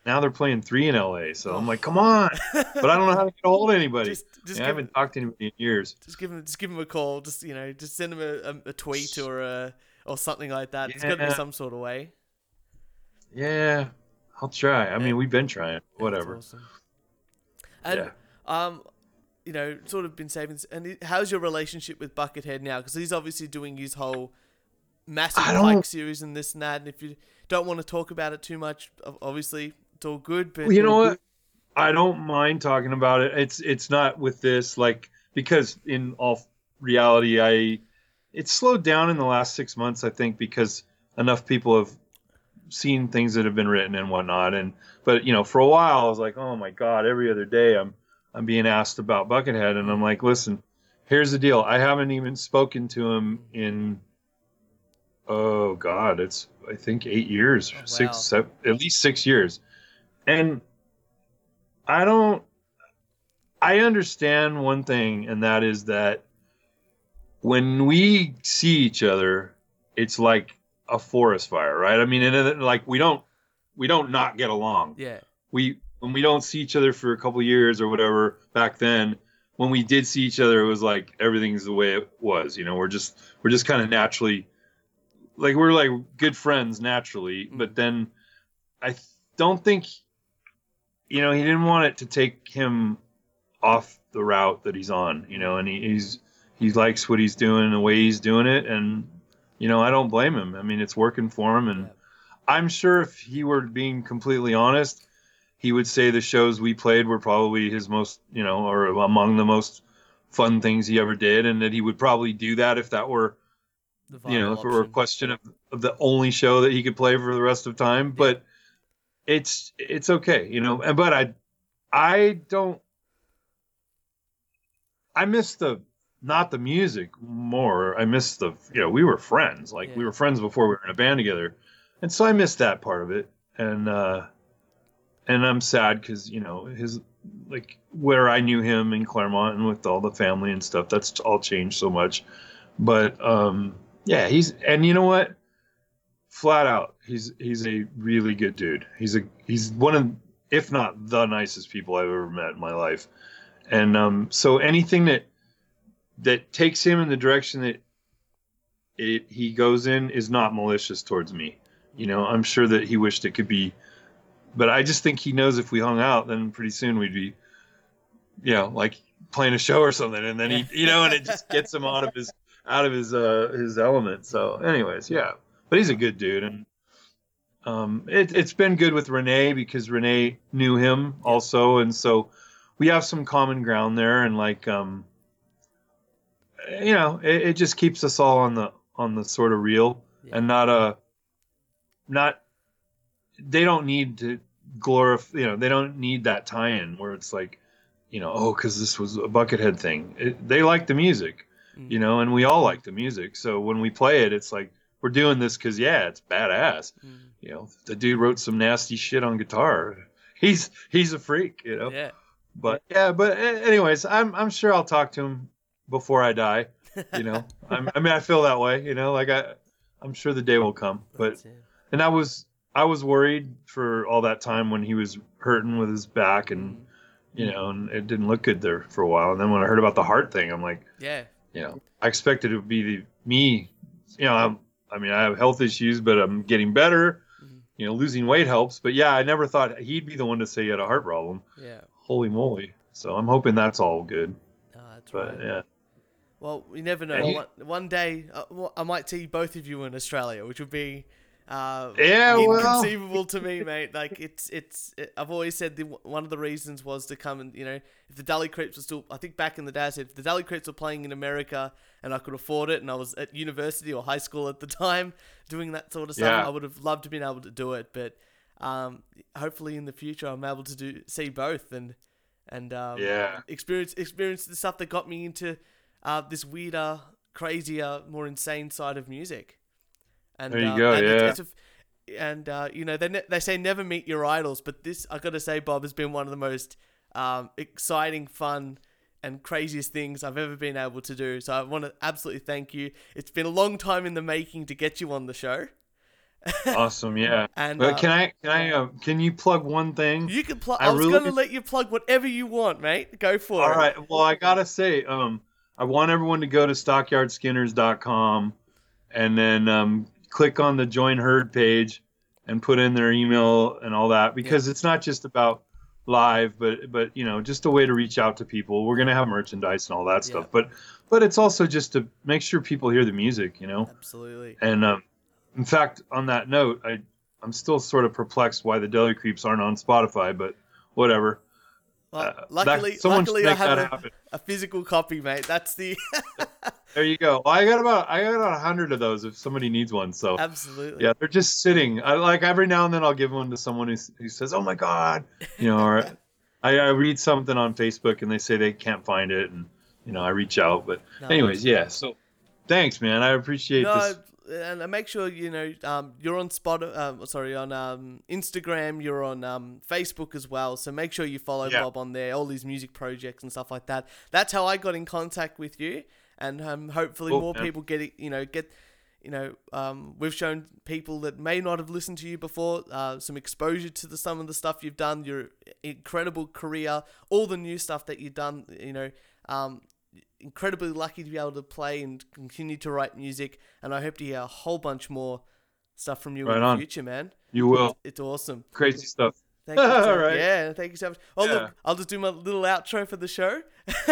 Now they're playing three in LA, so I'm like, come on! But I don't know how to get a hold of anybody. just just Yeah, I haven't talked to anybody in years. just give him just give him a call. Just you know, just send him a, a, a tweet or a or something like that. It's got to be some sort of way. Yeah, I'll try. I mean, we've been trying. Whatever. awesome. And Yeah. um, you know, sort of been saving. And how's your relationship with Buckethead now? Because he's obviously doing his whole massive I series and this and that. And if you don't want to talk about it too much, obviously it's all good. But you know what? I don't mind talking about it. It's it's not with this like because in all reality, I it's slowed down in the last six months. I think because enough people have seen things that have been written and whatnot. And but you know, for a while, I was like, oh my god, every other day I'm I'm being asked about Buckethead, and I'm like, listen, here's the deal. I haven't even spoken to him in oh god, it's I think eight years, Oh, wow. six, seven, at least six years, and I don't. I understand one thing, and that is that when we see each other, it's like a forest fire, right? I mean, and like we don't we don't not get along. yeah, We when we don't see each other for a couple years or whatever back then, when we did see each other, it was like everything's the way it was. You know, we're just we're just kind of naturally like we're like good friends naturally. Mm. But then I don't think you know he didn't want it to take him off the route that he's on. You know, and he, he's he likes what he's doing and the way he's doing it, and you know I don't blame him. I mean, it's working for him, and I'm sure if he were being completely honest, he would say the shows we played were probably his most, you know, or among the most fun things he ever did, and that he would probably do that if that were, The you know, if it were a question of, of the only show that he could play for the rest of time. But it's it's okay, you know. And but I I don't I miss the not the music more. I miss the you know we were friends like we were friends before we were in a band together, and so I miss that part of it. And uh, and I'm sad because you know his like where I knew him in Claremont and with all the family and stuff. That's all changed so much. But um, yeah, he's and you know what? Flat out, he's he's a really good dude. He's a he's one of if not the nicest people I've ever met in my life. And um, so anything that that takes him in the direction that it he goes in is not malicious towards me. You know, I'm sure that he wished it could be, but I just think he knows if we hung out, then pretty soon we'd be, you know, like playing a show or something, and then he, you know, and it just gets him out of his out of his uh his element. So, anyways, yeah, but he's a good dude, and um, it, it's been good with Renee because Renee knew him also, and so we have some common ground there, and like um, you know, it, it just keeps us all on the on the sort of real Yeah. and not a not they don't need to glorify you know they don't need that tie-in where it's like you know oh because this was a buckethead thing. It, they like the music Mm. you know and we all like the music. So when we play it it's like we're doing this because yeah it's badass. Mm. you know the dude wrote some nasty shit on guitar. He's he's a freak you know? Yeah. but yeah but anyways i'm i'm sure i'll talk to him before i die you know? I'm, i mean i feel that way you know? Like i i'm sure the day will come but and i was i was worried for all that time when he was hurting with his back and you know and it didn't look good there for a while and then when i heard about the heart thing i'm like Yeah. you know i expected it would be the me you know i'm i mean i have health issues but i'm getting better Mhm. you know losing weight helps but yeah i never thought he'd be the one to say he had a heart problem Yeah. holy moly so i'm hoping that's all good No, that's but right. yeah Well, we never know. He- one, one day, uh, well, I might see both of you in Australia, which would be uh, Yeah, well- inconceivable to me, mate. Like it's it's. It, I've always said the, one of the reasons was to come and you know if the Deli Creeps were still. I think back in the day, I said if the Deli Creeps were playing in America and I could afford it, and I was at university or high school at the time doing that sort of stuff, Yeah. I would have loved to been able to do it. But um, hopefully in the future, I'm able to do see both and and um, Yeah. experience experience the stuff that got me into uh, this weirder, crazier, more insane side of music. And There you uh, go, and yeah. it's a f- and uh, you know they ne- they say never meet your idols, but this I got to say, Bob has been one of the most um, exciting, fun, and craziest things I've ever been able to do. So I want to absolutely thank you. It's been a long time in the making to get you on the show. awesome yeah And but uh, can i can i uh, can you plug one thing you can plug. I I was really- gonna let you plug whatever you want, mate. Go for All it. right. Well, I gotta say, um, I want everyone to go to stockyardskinners.com and then um, click on the join herd page and put in their email and all that because it's not just about live, but but you know, just a way to reach out to people. We're gonna have merchandise and all that stuff, but but it's also just to make sure people hear the music, you know. Absolutely. And um, in fact, on that note, I I'm still sort of perplexed why the Deli Creeps aren't on Spotify, but whatever. Well, Uh, luckily, should luckily I have that a, a physical copy, mate. That's the There you go. Well, I got about I got about a hundred of those if somebody needs one. So absolutely. yeah, they're just sitting. I like every now and then I'll give one to someone who, who says, "Oh my god," you know, or I, I read something on Facebook and they say they can't find it, and you know I reach out. But No, anyways, yeah. So thanks, man. I appreciate No, this. and uh, make sure you know um, you're on Spot. Um, sorry, on um, Instagram. You're on um, Facebook as well. So make sure you follow Yeah. Bob on there. All these music projects and stuff like that. That's how I got in contact with you, and um, hopefully more man. people get it. You know, get. You know, um, we've shown people that may not have listened to you before uh, some exposure to the some of the stuff you've done, your incredible career, all the new stuff that you've done. You know, um, incredibly lucky to be able to play and continue to write music. And I hope to hear a whole bunch more stuff from you Right in the on. future, man. You will. It's awesome. Crazy stuff. Thank you. So, Right. Yeah, thank you so much. Oh, Yeah. look, I'll just do my little outro for the show.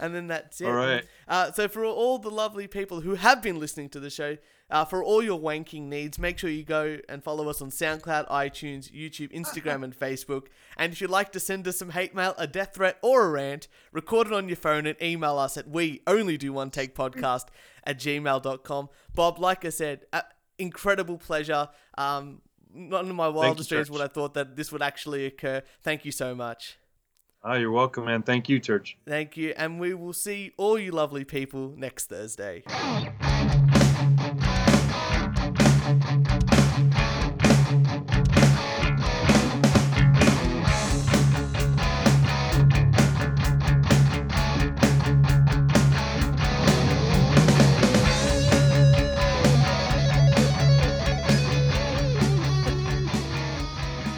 and then that's it. All right. Uh, so for all the lovely people who have been listening to the show, uh, for all your wanking needs, make sure you go and follow us on SoundCloud, iTunes, YouTube, Instagram, and Facebook. And if you'd like to send us some hate mail, a death threat, or a rant, record it on your phone and email us at we only do one take podcast at gmail.com. Bob, like I said, uh, incredible pleasure. Um, not in my wildest dreams would I thought that this would actually occur. Thank you so much. Oh, you're welcome, man. Thank you, Church. Thank you, and we will see all you lovely people next Thursday.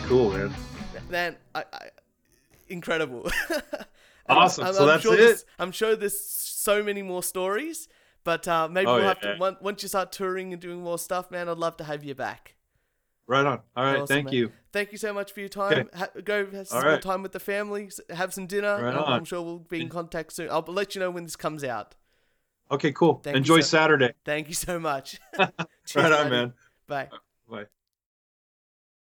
Cool, man. Man, I, I, incredible. Awesome. So that's sure it? There's, I'm sure there's so many more stories, but uh, maybe Oh, we'll yeah, have to yeah. once, you start touring and doing more stuff, man. I'd love to have you back. Right on. All right. Awesome, thank man. you. Thank you so much for your time. Ha- go have some right. time with the family. Have some dinner. Right I'm, on. I'm sure we'll be in contact soon. I'll let you know when this comes out. Okay, cool. Thank Enjoy sir. Saturday. Thank you so much. Cheers, right on, buddy. man. Bye. Bye.